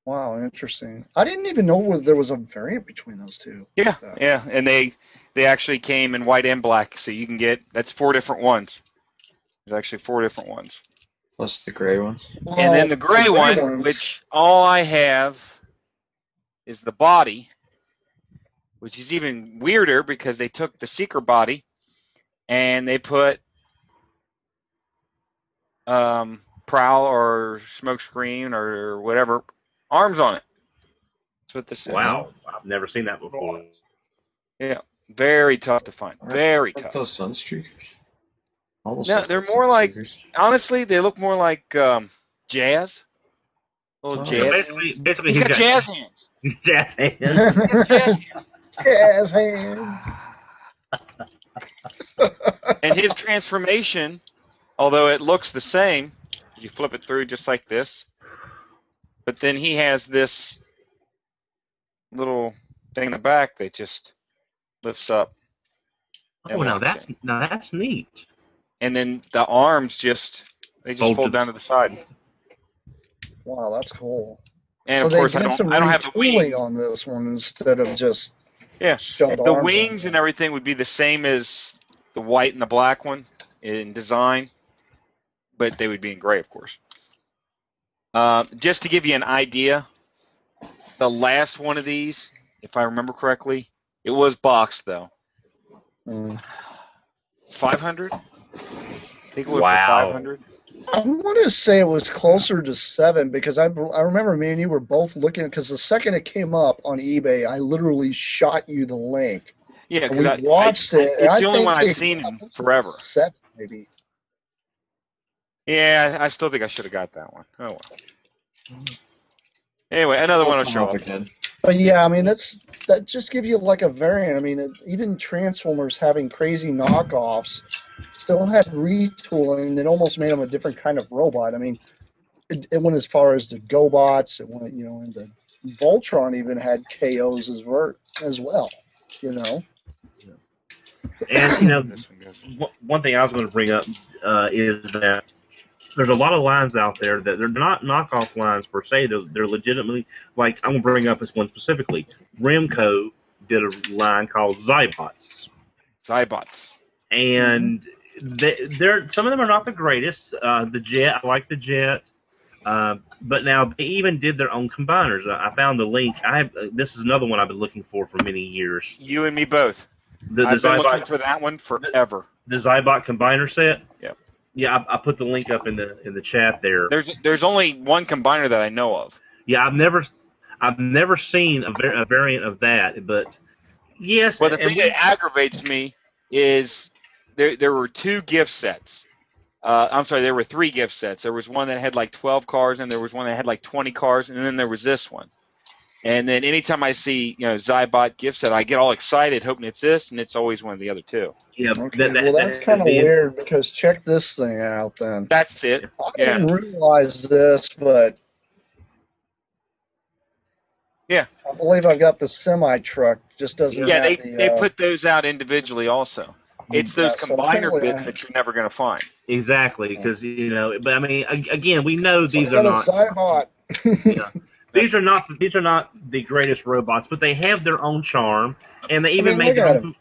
Wow, interesting. I didn't even know there was a variant between those two. Yeah, yeah, and they they actually came in white and black, so you can get that's four different ones. There's actually four different ones, Plus the gray ones. and then the gray one, ones- which all I have is the body, which is even weirder because they took the seeker body and they put um, prowl or smoke screen or whatever arms on it. That's what this is. Wow, I've never seen that before. Very tough to find. Very Aren't tough. those sunstreakers? Almost. No, look they're more like- Honestly, they look more like um, jazz. Little Oh. So jazz. basically, hands. basically He's got jazz hands. jazz hands. Jazz hands. Jazz hands. And his transformation, although it looks the same, you flip it through just like this. But then he has this little thing in the back that just lifts up. Oh, now that's now that's neat. And then the arms just they just Fold fold to the down to the side. Wow, that's cool. And so of they course I did don't I don't have the retooling wings. on this one instead of just Yeah. shoved The arms wings and everything would be the same as the white and the black one in design, but they would be in gray, of course. Um, just to give you an idea, the last one of these, if I remember correctly, it was boxed though. Mm. 500? I think it was Wow. for 500. I want to say it was closer to seven because I, I remember me and you were both looking because the second it came up on eBay, I literally shot you the link. Yeah, because we I, watched I, it. and It's I the only one I've seen in it forever. Seven, maybe. Yeah, I still think I should have got that one. Oh well. Anyway, another one will show up up. again. But yeah, I mean that's that just gives you like a variant. I mean, it, even Transformers having crazy knockoffs still had retooling that almost made them a different kind of robot. I mean, it, it went as far as the GoBots. It went, you know, into Voltron even had KOs as ver- as well. You know, And you know, one one- one thing I was going to bring up uh, is that there's a lot of lines out there that they're not knockoff lines per se. They're, they're legitimately like I'm going to bring up this one specifically. Remco did a line called Zybots, Zybots. and they, they're some of them are not the greatest. Uh, the Jet, I like the Jet. Uh, but now they even did their own combiners. I I found the link. I have, uh, this is another one I've been looking for for many years. You and me both. The, the I've been looking for that one forever. the Zybot combiner set. Yep. Yeah, I, I put the link up in the in the chat there. There's there's only one combiner that I know of. Yeah, I've never I've never seen a, var- a variant of that, but yes. Well, the thing we- that aggravates me is there there were two gift sets. Uh, I'm sorry, there were three gift sets. There was one that had like 12 cars, and there was one that had like 20 cars, and then there was this one. And then anytime I see you know Zybot gift set, I get all excited, hoping it's this, and it's always one of the other two. yeah, Okay, that- that- well that's that- kind of the- weird because check this thing out. Then That's it. I Yeah. didn't realize this, but Yeah. I believe I got the semi truck. Just doesn't. Yeah, they the, they uh, put those out individually also. It's those yeah, combiner apparently bits I- that you're never going to find. Exactly, because you know, but I mean, again, we know so I these are got not Zybot. Yeah. these are not these are not the greatest robots, but they have their own charm, and they even mean, made look their at own.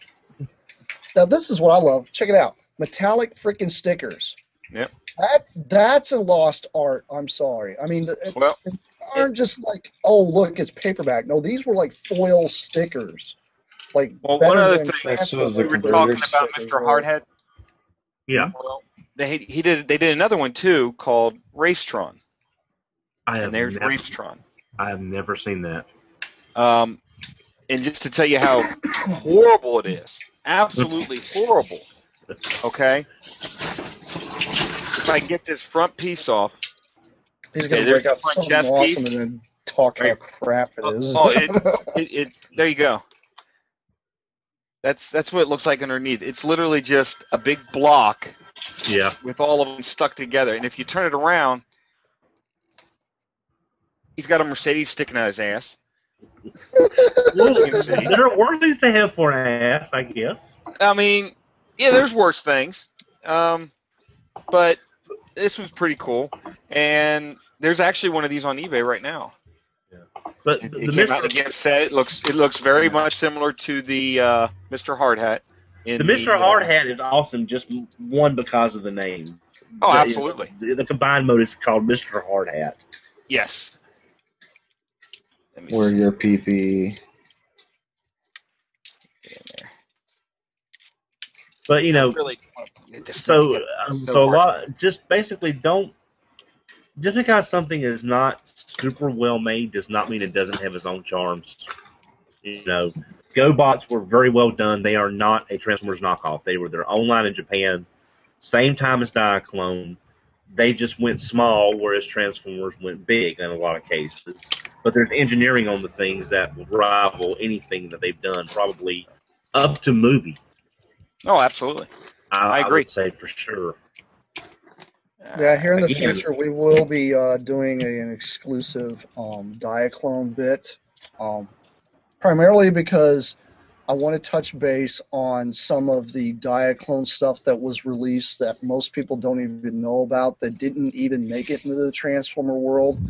Now this is what I love. Check it out. Metallic freaking stickers. Yep. That that's a lost art. I'm sorry. I mean, it, Well, it aren't just like, oh look, it's paperback. No, these were like foil stickers. Like Well, better one other than thing- That's Transformers what we were talking about Mr. Hardhat. Yeah, Well, they he did they did another one too called Racetron, I and there's never, Racetron. I have never seen that. Um, and just to tell you how horrible it is, absolutely horrible. Okay. If I can get this front piece off, He's Okay, gonna break out the front something chest awesome piece. and then talk how crap it is. Oh, it, it, it there you go. That's that's what it looks like underneath. It's literally just a big block Yeah, with all of them stuck together. And if you turn it around, he's got a Mercedes sticking out his ass. there are worse things to have for an ass, I guess. I mean, yeah, there's worse things. Um, but this was pretty cool. And there's actually one of these on eBay right now. Yeah. But It, the it came out the set. It looks it looks very much similar to the uh, Mr. Hardhat. in The Mr. uh, Hard Hat is awesome, just one because of the name. Oh, The- absolutely. The, the combined mode is called Mr. Hard Hat. Yes. Let me Where see. your PP. Get in there. But you know, Really so um, so so a lot just basically don't just because something is not super well made does not mean it doesn't have its own charms. You know, GoBots were very well done. They are not a Transformers knockoff. They were their own line in Japan, same time as Diaclone. They just went small, whereas Transformers went big in a lot of cases. But there's engineering on the things that will rival anything that they've done, probably up to movie. Oh, absolutely. I, I agree. would say for sure. Yeah, here in the Again. future, we will be uh, doing a, an exclusive um, Diaclone bit, um, primarily because I want to touch base on some of the Diaclone stuff that was released that most people don't even know about that didn't even make it into the Transformer world,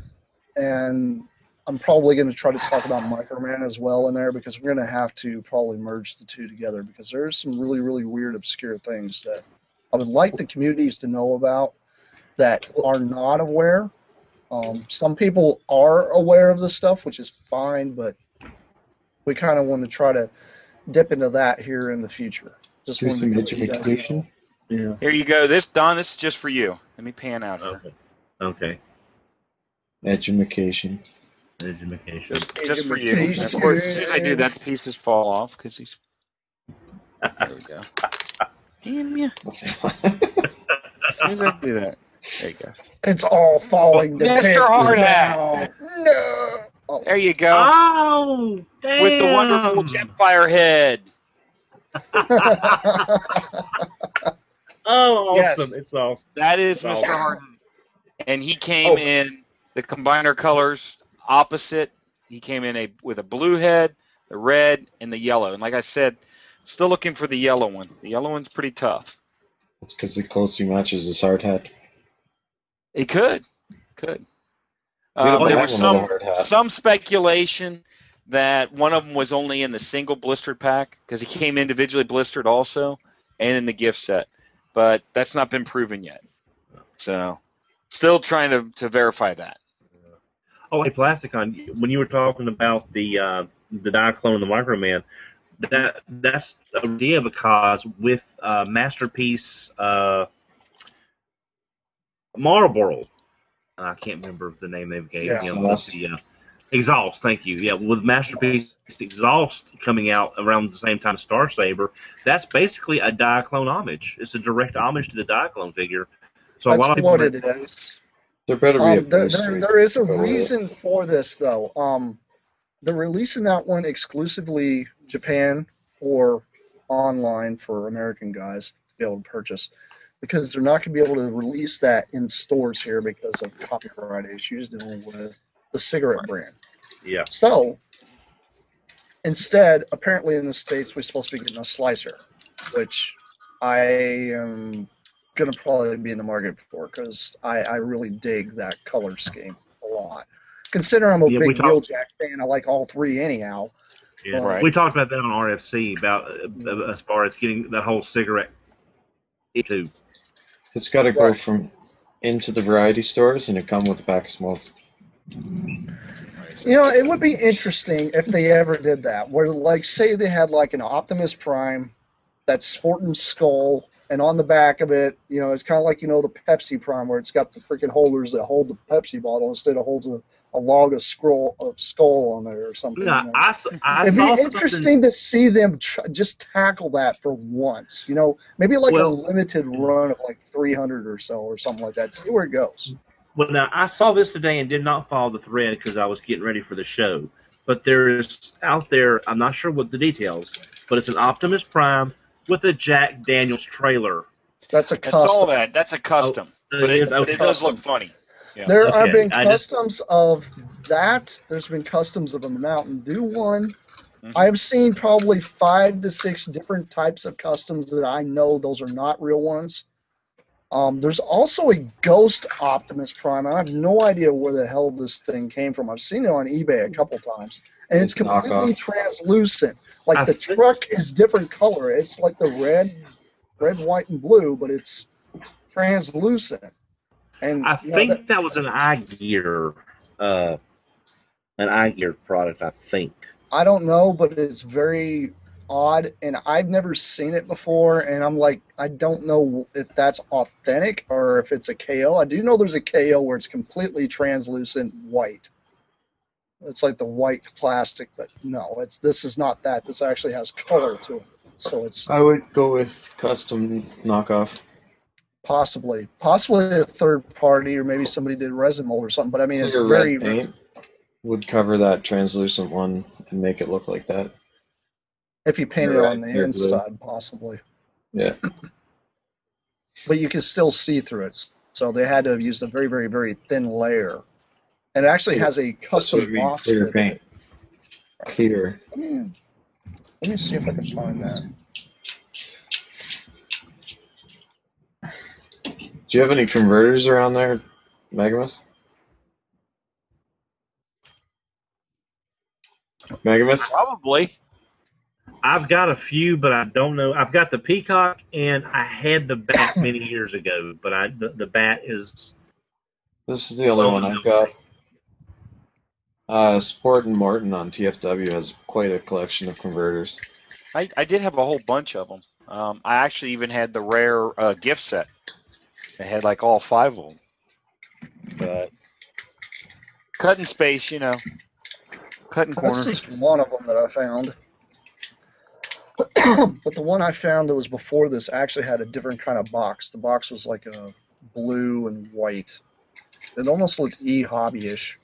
and I'm probably going to try to talk about Microman as well in there because we're going to have to probably merge the two together because there's some really really weird obscure things that I would like the communities to know about that are not aware. Um, some people are aware of this stuff, which is fine, but we kind of want to try to dip into that here in the future. Just Do some let you guys education. know. Here you go. This Don, this is just for you. Let me pan out here. Okay. Okay. Education. Education. Just, just for you. Of course, as soon as I do that, the pieces fall off because he's. There we go. Damn you! As soon as I do that, there you go. It's all falling to Mr. Hardhat. now. No. Oh, There you go. Oh, damn. With the wonderful Jetfire head. Oh, Yes. awesome! It's awesome. That is Wow. Mr. Harden. And he came Oh. in the combiner colors opposite. He came in a with a blue head, the red, and the yellow. And like I said, Still looking for the yellow one. The yellow one's pretty tough. That's because it closely matches his hard hat. It could, could. We don't Um, there was one with a some hard some speculation that one of them was only in the single blistered pack because he came individually blistered also, and in the gift set, but that's not been proven yet. So, still trying to, to verify that. Oh, hey, Plasticon, when you were talking about the uh, the Diaclone and the Microman, that that's an idea because with uh, Masterpiece uh, Marlboro, I can't remember the name they gave Yeah. him. Exhaust. The, uh, Exhaust, thank you. Yeah, with Masterpiece Exhaust coming out around the same time as Star Saber, that's basically a Diaclone homage. It's a direct homage to the Diaclone figure. So a That's lot of people what are- it is. There better be a Um, there, booster there, there is a to go reason for this, though. Um, they're releasing that one exclusively Japan or online for American guys to be able to purchase because they're not going to be able to release that in stores here because of copyright issues dealing with the cigarette brand. yeah. So, instead, apparently in the States, we're supposed to be getting a slicer, which I am going to probably be in the market for because I, I really dig that color scheme a lot. Considering I'm a Yeah, big talk- Wheeljack fan, I like all three anyhow. Yeah, Right. we talked about that on RFC about uh, as far as getting that whole cigarette into. It's got to go from into the variety stores and it come with a pack of smokes. You know, it would be interesting if they ever did that, where like say they had like an Optimus Prime that's sporting skull, and on the back of it, you know, it's kind of like you know the Pepsi Prime, where it's got the freaking holders that hold the Pepsi bottle instead of holds a, a log of scroll of skull on there or something. No, you know? I, s- I It'd saw be something- interesting to see them tr- just tackle that for once. You know, maybe like Well- a limited run of like 300 or so or something like that. See where it goes. Well, now I saw this today and did not follow the thread because I was getting ready for the show. But there is out there, I'm not sure what the details, but it's an Optimus Prime with a Jack Daniels trailer. That's a I saw custom. that. That's a custom, Oh, but it it, is but okay. it does look funny. Yeah. There Okay, have been I just- customs of that. There's been customs of a Mountain Dew one. Mhm. I have seen probably five to six different types of customs that I know those are not real ones. Um, there's also a Ghost Optimus Prime. I have no idea where the hell this thing came from. I've seen it on eBay a couple times, and it's It's completely translucent. Like I the think- truck is different color. It's like the red, red, white, and blue, but it's translucent. And I you know, think that- that was an iGear, uh, an iGear product. I think. I don't know, but it's very odd, and I've never seen it before. And I'm like, I don't know if that's authentic or if it's a KO. I do know there's a KO where it's completely translucent white. It's like the white plastic, but no, it's this is not that. This actually has color to it, so it's I would go with custom knockoff. Possibly possibly a third party or maybe somebody did resin mold or something. But I mean, it's Clear very red paint would cover that translucent one and make it look like that. if you paint it on the you're blue. inside, possibly. Yeah. but you can still see through it. So they had to have used a very, very, very thin layer. And it actually has a custom box. clear with it. paint. Clear. Let me, let me see if I can find that. Do you have any converters around there, Megamus? Megamus? Probably. I've got a few, but I don't know. I've got the peacock, and I had the bat many years ago, but I the, the bat is This is the only one I've got. Uh, Sport and Morton on TFW has quite a collection of converters. I, I did have a whole bunch of them. Um, I actually even had the rare uh, gift set. I had like all five of them. But cutting space, you know, cutting That's corners. just one of them that I found. but the one I found that was before this actually had a different kind of box. The box was like a blue and white. It almost looked e hobby-ish.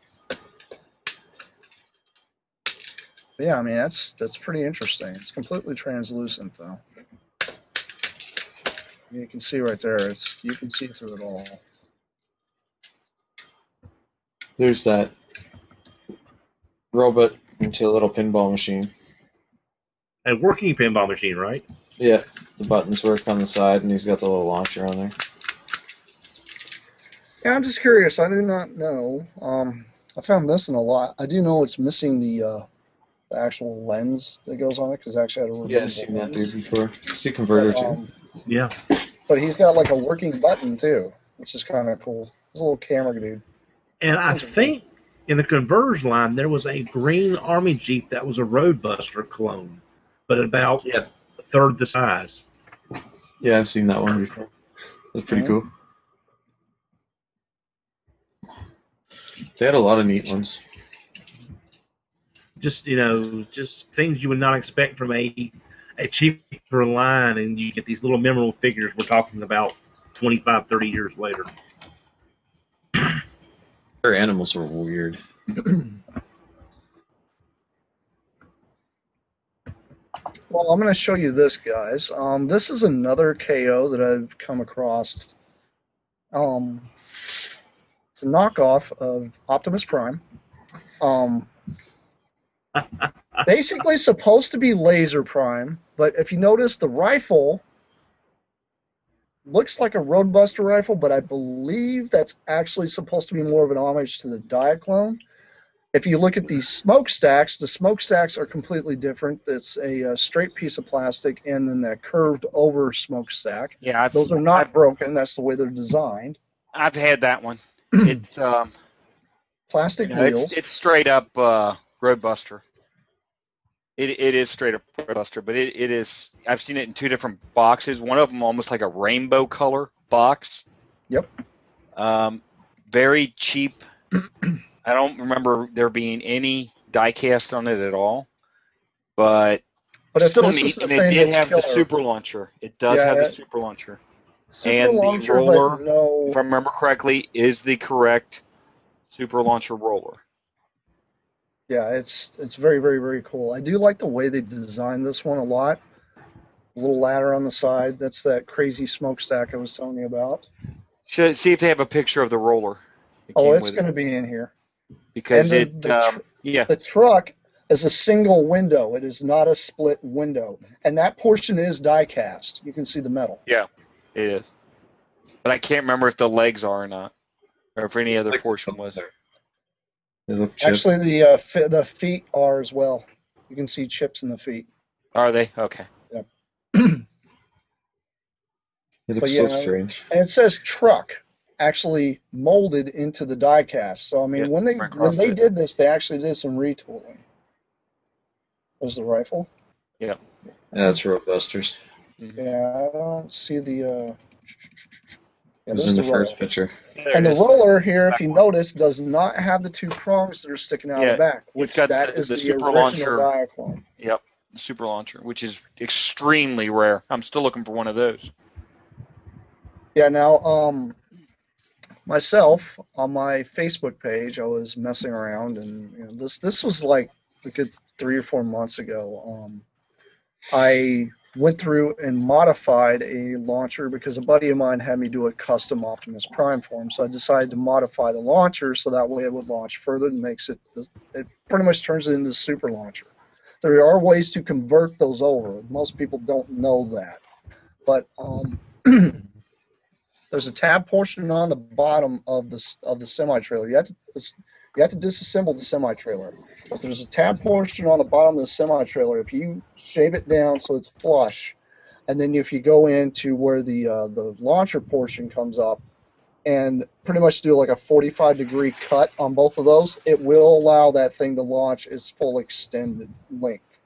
Yeah, I mean that's that's pretty interesting. It's completely translucent though. You can see right there. It's you can see through it all. There's that robot into a little pinball machine. A working pinball machine, right? Yeah, the buttons work on the side, and he's got the little launcher on there. Yeah, I'm just curious. I do not know. Um, I found this in a lot. I do know it's missing the uh, the actual lens that goes on it because actually had a Yeah, removable I've seen that lens. dude before. See converter But, too. Yeah. but he's got like a working button too, which is kind of cool. He's a little camera dude. And I Sounds like think in the converge line there was a green army jeep that was a Roadbuster clone, but about Yeah. a third the size. Yeah, I've seen that one before. That's pretty Mhm. cool. They had a lot of neat ones. Just you know, just things you would not expect from a a cheaper line, and you get these little memorable figures. We're talking about 25, 30 years later. Their animals were weird. Well, I'm going to show you this, guys. Um, this is another KO that I've come across. Um, it's a knockoff of Optimus Prime. Um, basically supposed to be Laser Prime, but if you notice, the rifle looks like a Roadbuster rifle, but I believe that's actually supposed to be more of an homage to the Diaclone. If you look at the smokestacks, the smokestacks are completely different. It's a, uh straight piece of plastic and then that curved over smokestack. Yeah, I've, Those are not I've, broken. That's the way they're designed. I've had that one. It's um, Plastic you know, wheels. it's, it's straight up uh, Roadbuster. It it is straight up Roadbuster, but it, it is. I've seen it in two different boxes. One of them almost like a rainbow color box. Yep. Um, very cheap. I don't remember there being any die cast on it at all, but but if still neat. And it did have killer, the super launcher. It does Yeah, have the super launcher. super and the roller, no. If I remember correctly, is the correct super launcher roller. Yeah, it's it's very very very cool. I do like the way they designed this one a lot. A little ladder on the side. That's that crazy smokestack I was telling you about. Should see if they have a picture of the roller. that Oh, it's with going to be in here. because and the- it the um, tr- yeah The truck is a single window. It is not a split window, and that portion is die cast. You can see the metal. Yeah, it is, but I can't remember if the legs are or not, or if any other Like portion was. They look chipped. Actually, the uh, fi- the feet are as well. You can see chips in the feet. Are they okay? They look but so yeah, strange. and it says truck actually molded into the die cast. So I mean, Yeah, when they right when they it. did this, they actually did some retooling. Was the rifle. Yeah, yeah that's Roadbusters. Mhm. Yeah, I don't see the. Uh... It was in the roller. first picture. There And the roller here, if you notice, does not have the two prongs that are sticking out Yeah, the back, which got that the- is the the, super original launcher. Diaclone. Yep, the super launcher, which is extremely rare. I'm still looking for one of those. Yeah, now um myself on my Facebook page, I was messing around and you know, this this was like a good three or four months ago. Um I went through and modified a launcher because a buddy of mine had me do a custom Optimus Prime for him. So I decided to modify the launcher so that way it would launch further and makes it it pretty much turns it into a super launcher. There are ways to convert those over. Most people don't know that. But um there's a tab portion on the bottom of the of the semi trailer. You have to you have to disassemble the semi trailer. There's a tab portion on the bottom of the semi trailer. If you shave it down so it's flush, and then if you go into where the uh, the launcher portion comes up, and pretty much do like a 45 degree cut on both of those, it will allow that thing to launch its full extended length.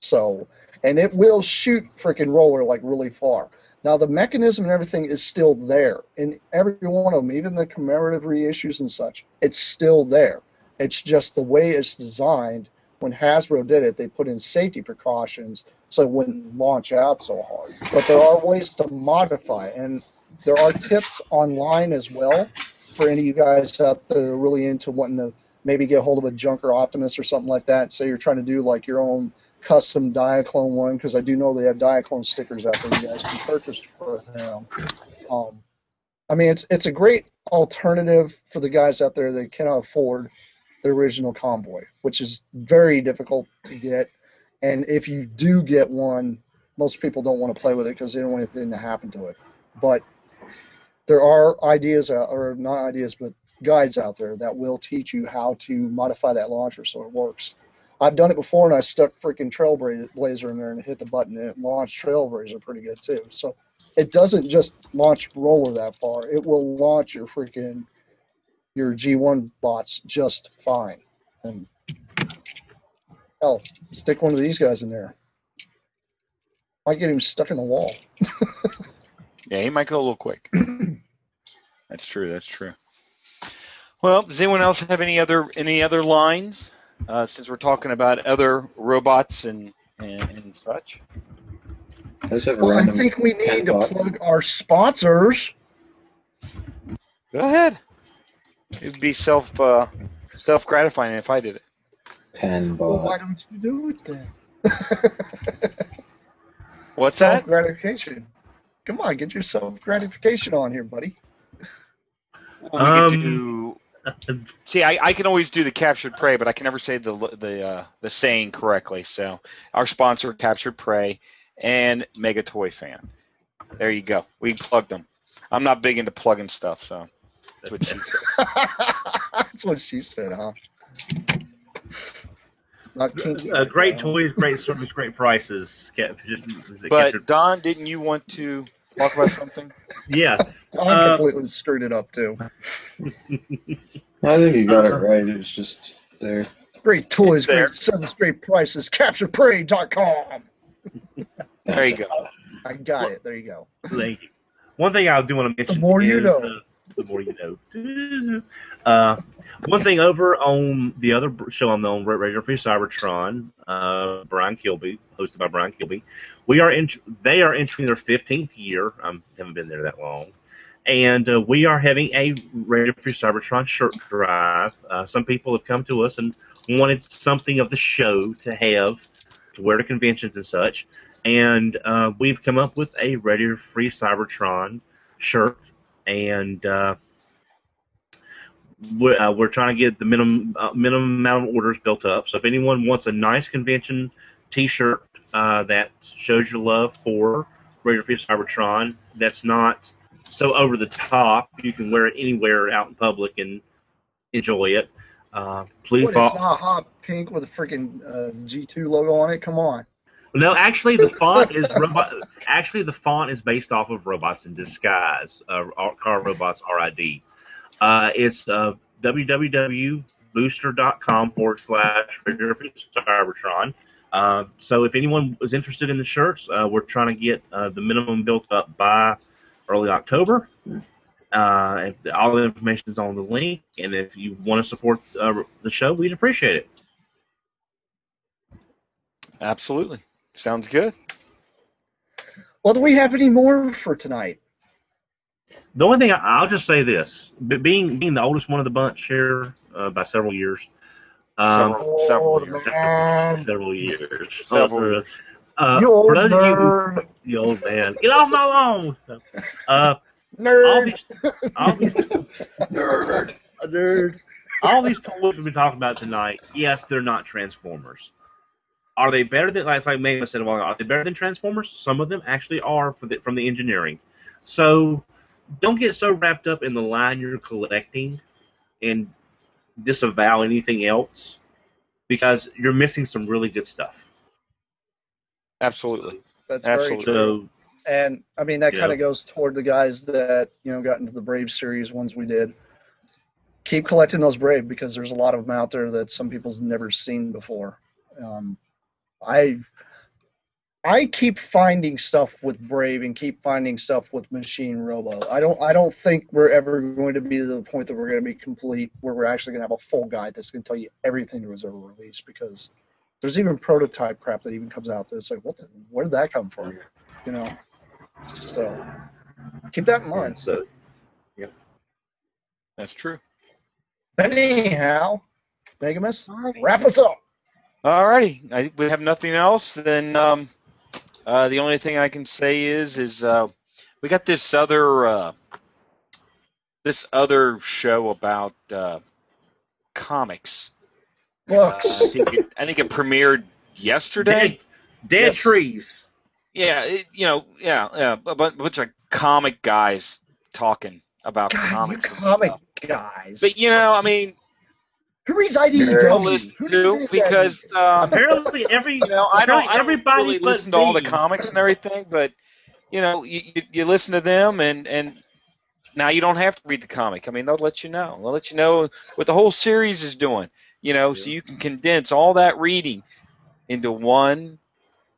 So, and it will shoot freaking roller like really far. Now the mechanism and everything is still there in every one of them, even the commemorative reissues and such. It's still there. It's just the way it's designed. When Hasbro did it, they put in safety precautions so it wouldn't launch out so hard. But there are ways to modify, and there are tips online as well for any of you guys out there that are really into wanting to maybe get a hold of a Junker Optimus or something like that. Say you're trying to do like your own custom Diaclone one because I do know they have Diaclone stickers out there you guys can purchase for them. Um, I mean, it's it's a great alternative for the guys out there that cannot afford the original Convoy, which is very difficult to get. And if you do get one, most people don't want to play with it because they don't want anything to happen to it. But there are ideas, or not ideas, but guides out there that will teach you how to modify that launcher so it works. I've done it before, and I stuck freaking Trailblazer in there and hit the button, and it launched Trailblazer pretty good too. So it doesn't just launch roller that far; it will launch your freaking your G1 bots just fine. And hell, stick one of these guys in there. Might get him stuck in the wall. Yeah, he might go a little quick. that's true. That's true. Well, does anyone else have any other any other lines? Uh, since we're talking about other robots and and, and such. I just have a Well, I think we need to Ken bot. plug our sponsors. Go ahead. It'd be self uh, self gratifying if I did it. Pen Well, why don't you do it then? What's that? gratification. Come on, get your self gratification on here, buddy. Well, we Um, could do. See, I, I can always do the captured prey, but I can never say the the uh, the saying correctly. So our sponsor, Captured Prey, and Mega Toy Fan. There you go. We plugged them. I'm not big into plugging stuff, so that's what she said. That's what she said, huh? Not. Uh, great that, huh? toys, great service, great prices. Get- just- But Don, didn't you want to talk about something? yeah, I Uh, completely screwed it up too. I think you got it right. It was just there. Great toys, there. great service, great prices. CapturePrey.com. There you go. I got it. There you go. Thank you. One thing I do want to mention more you is, know. uh, the more you know. Uh, one thing over on the other show I'm on, Radio Free Cybertron, uh, Brian Kilby, hosted by Brian Kilby, we are in, they are entering their 15th year. I haven't been there that long. And uh, we are having a Radio Free Cybertron shirt drive. Uh, some people have come to us and wanted something of the show to have to wear to conventions and such. And uh, we've come up with a Radio Free Cybertron shirt, and uh, we're, uh, we're trying to get the minimum uh, minimum amount of orders built up. So if anyone wants a nice convention T-shirt uh, that shows your love for Radio Free Cybertron, that's not so over the top, you can wear it anywhere out in public and enjoy it. Uh, please What is follow. not hot pink with a freaking uh, G2 logo on it? Come on. No, actually, the font is robot. Actually, the font is based off of Robots in Disguise, uh, Car Robots RID. Uh, it's uh, www.booster.com forward slash Cybertron. Uh, so if anyone is interested in the shirts, uh, we're trying to get uh, the minimum built up by early October. Uh, all the information is on the link, and if you want to support uh, the show, we'd appreciate it. Absolutely. Sounds good. Well, do we have any more for tonight? The only thing I, I'll just say this: being being the oldest one of the bunch here uh, by several years, um, Several, several years. man. several years, Several years. Uh, You old for those of you, nerd. you old man, get off my lawn. Uh, all these, all these, Nerd. Nerd. all these toys we've been talking about tonight. Yes, they're not Transformers. Are they better than like like Mega said a while ago? Are they better than Transformers? Some of them actually are for the, from the engineering. So don't get so wrapped up in the line you're collecting and disavow anything else because you're missing some really good stuff. Absolutely. That's Absolutely. very true. So And I mean that Yeah. kind of goes toward the guys that you know got into the Brave series ones we did. Keep collecting those Brave because there's a lot of them out there that some people's never seen before. Um, I I keep finding stuff with Brave and keep finding stuff with Machine Robo. I don't I don't think we're ever going to be to the point that we're going to be complete where we're actually going to have a full guide that's going to tell you everything that was ever released because there's even prototype crap that even comes out that's like what the where did that come from? You know. So keep that in mind. so That's true. But anyhow, Megamus, wrap us up. Alrighty. I think we have nothing else. Then um, uh, the only thing I can say is is uh, we got this other uh, this other show about uh, comics. Uh, I Books. think it, I think it premiered yesterday. Dead, dead Yes. trees. Yeah, it, you know, yeah, yeah, a bunch of comic guys talking about God, comics. comic stuff. guys. But you know, I mean, Who reads don't IDW? Who to reads because IDW? uh, Apparently, every you know, I don't, apparently I don't everybody really but listen to all the comics and everything, but you know, you, you, you listen to them, and and now you don't have to read the comic. I mean, they'll let you know. They'll let you know what the whole series is doing. You know, so you can condense all that reading into one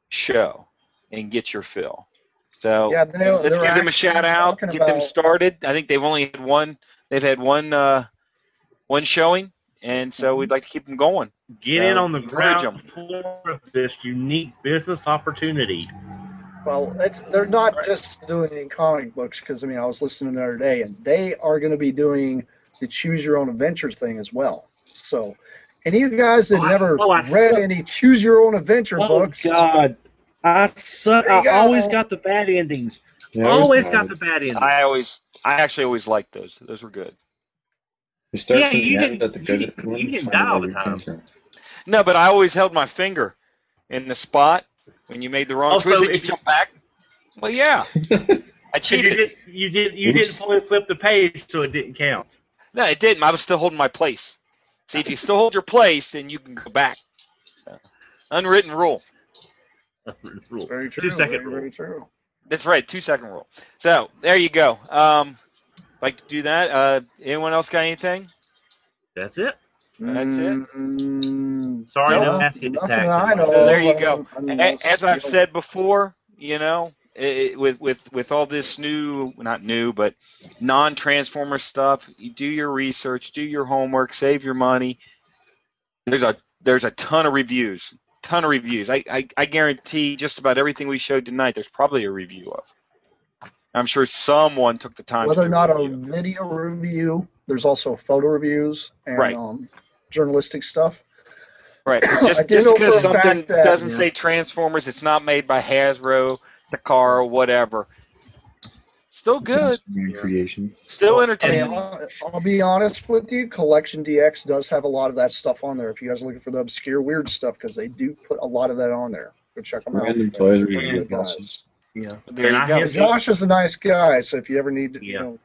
show and get your fill. So Yeah, they, let's they're give them a shout out, talking get them started. I think they've only had one. They've had one uh, one showing, and so we'd mm-hmm. like to keep them going. Get So, in on the encourage ground floor of this unique business opportunity. Well, it's they're not just doing it in comic books because I mean I was listening the other day and they are going to be doing the choose your own adventure thing as well. So, any of you guys that Oh, I- never oh, I read suck. any choose your own adventure Oh books, God, I suck. There you I always got the bad endings. Yeah, always got the bad endings. I always, I actually always liked those. Those were good. You start Yeah, from you the end didn't- at the you good didn't- you didn't die all the time. No, but I always held my finger in the spot when you made the wrong Oh, so twist. if you you- jump back. Well, yeah, I So you cheated. did, you did, you didn't fully flip the page, so it didn't count. No, it didn't. I was still holding my place. See, if you still hold your place, then you can go back. So, unwritten rule. it's very true. Two second very, rule. very true. That's right, two second rule. So there you go. Um, like to do that. Uh, anyone else got anything? That's it. That's it? Mm, Sorry, no, no basket nothing attack. that I know. So there you of, go. A- unless, As I've said before, you know, it, with with with all this new, not new, but non-transformer stuff, you do your research, do your homework, save your money. There's a there's a ton of reviews, ton of reviews. I I, I guarantee just about everything we showed tonight, there's probably a review of. I'm sure someone took the time. whether to or not a review. video review, there's also photo reviews and Right. um, journalistic stuff. Right. Just, just because something that- doesn't Yeah. say Transformers, it's not made by Hasbro, Takara, whatever. Still good. Creation. Still I mean, entertaining. I'll, I'll be honest with you. Collection DX does have a lot of that stuff on there. If you guys are looking for the obscure, weird stuff, because they do put a lot of that on there. Go check them out. Random They're toys pretty review good also. guys. Yeah. There And you I go. have- Josh is a nice guy, so if you ever need, you Yeah. know,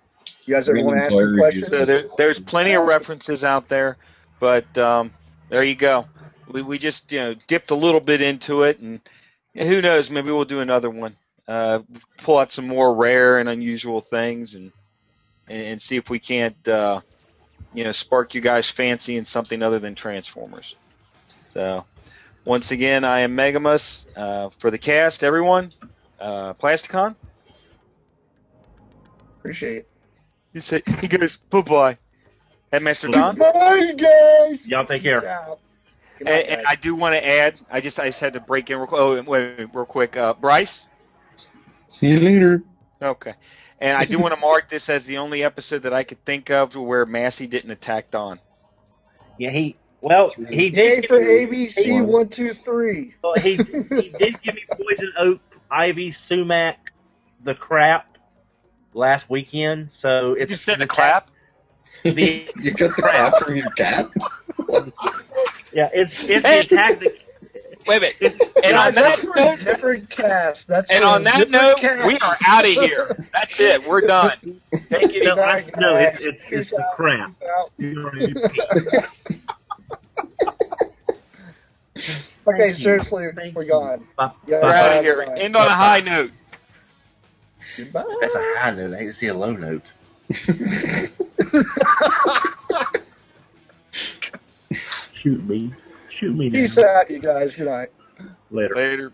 you guys ever want to ask toy him questions, So there, there's plenty of references out there, but um, there you go. We, we just you know dipped a little bit into it, and who knows? Maybe we'll do another one. Uh, pull out some more rare and unusual things, and and, and see if we can't uh, you know spark you guys fancy in something other than Transformers. So once again, I am Megamus uh, for the cast. Everyone, uh, Plasticon. appreciate it. He said he goes bye bye. Headmaster Don. Bye, guys. Y'all take care. out. And, and. I do want to add, I just I just had to break in real quick. Oh, wait, wait, real quick. Uh, Bryce. See you later. Okay. And I do want to mark this as the only episode that I could think of where Massey didn't attack Don. Yeah, he. Well, he Yay did. for ABC one two three. Well, he, he did give me poison oak, ivy, sumac, the crap last weekend. So You it's just said the clap. The, You got the crap from your cat? yeah, it's it's Hey. the attack. That, Wait a minute. it's, And on that's that note, different cast. That's and on that note, cast. we are out of here. That's it. We're done. Take it no, I, no, it's it's it's the out. crap. Peace out. Okay, seriously, Thank we're you. gone. Bye, Yeah, We're bye, out bye. of here. End on a high note. Goodbye. That's a high note. I hate to see a low note. Shoot me, shoot me. Peace now. out, you guys. Good night. Later. Later.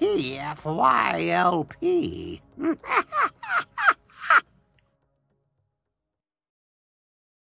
TFYLP.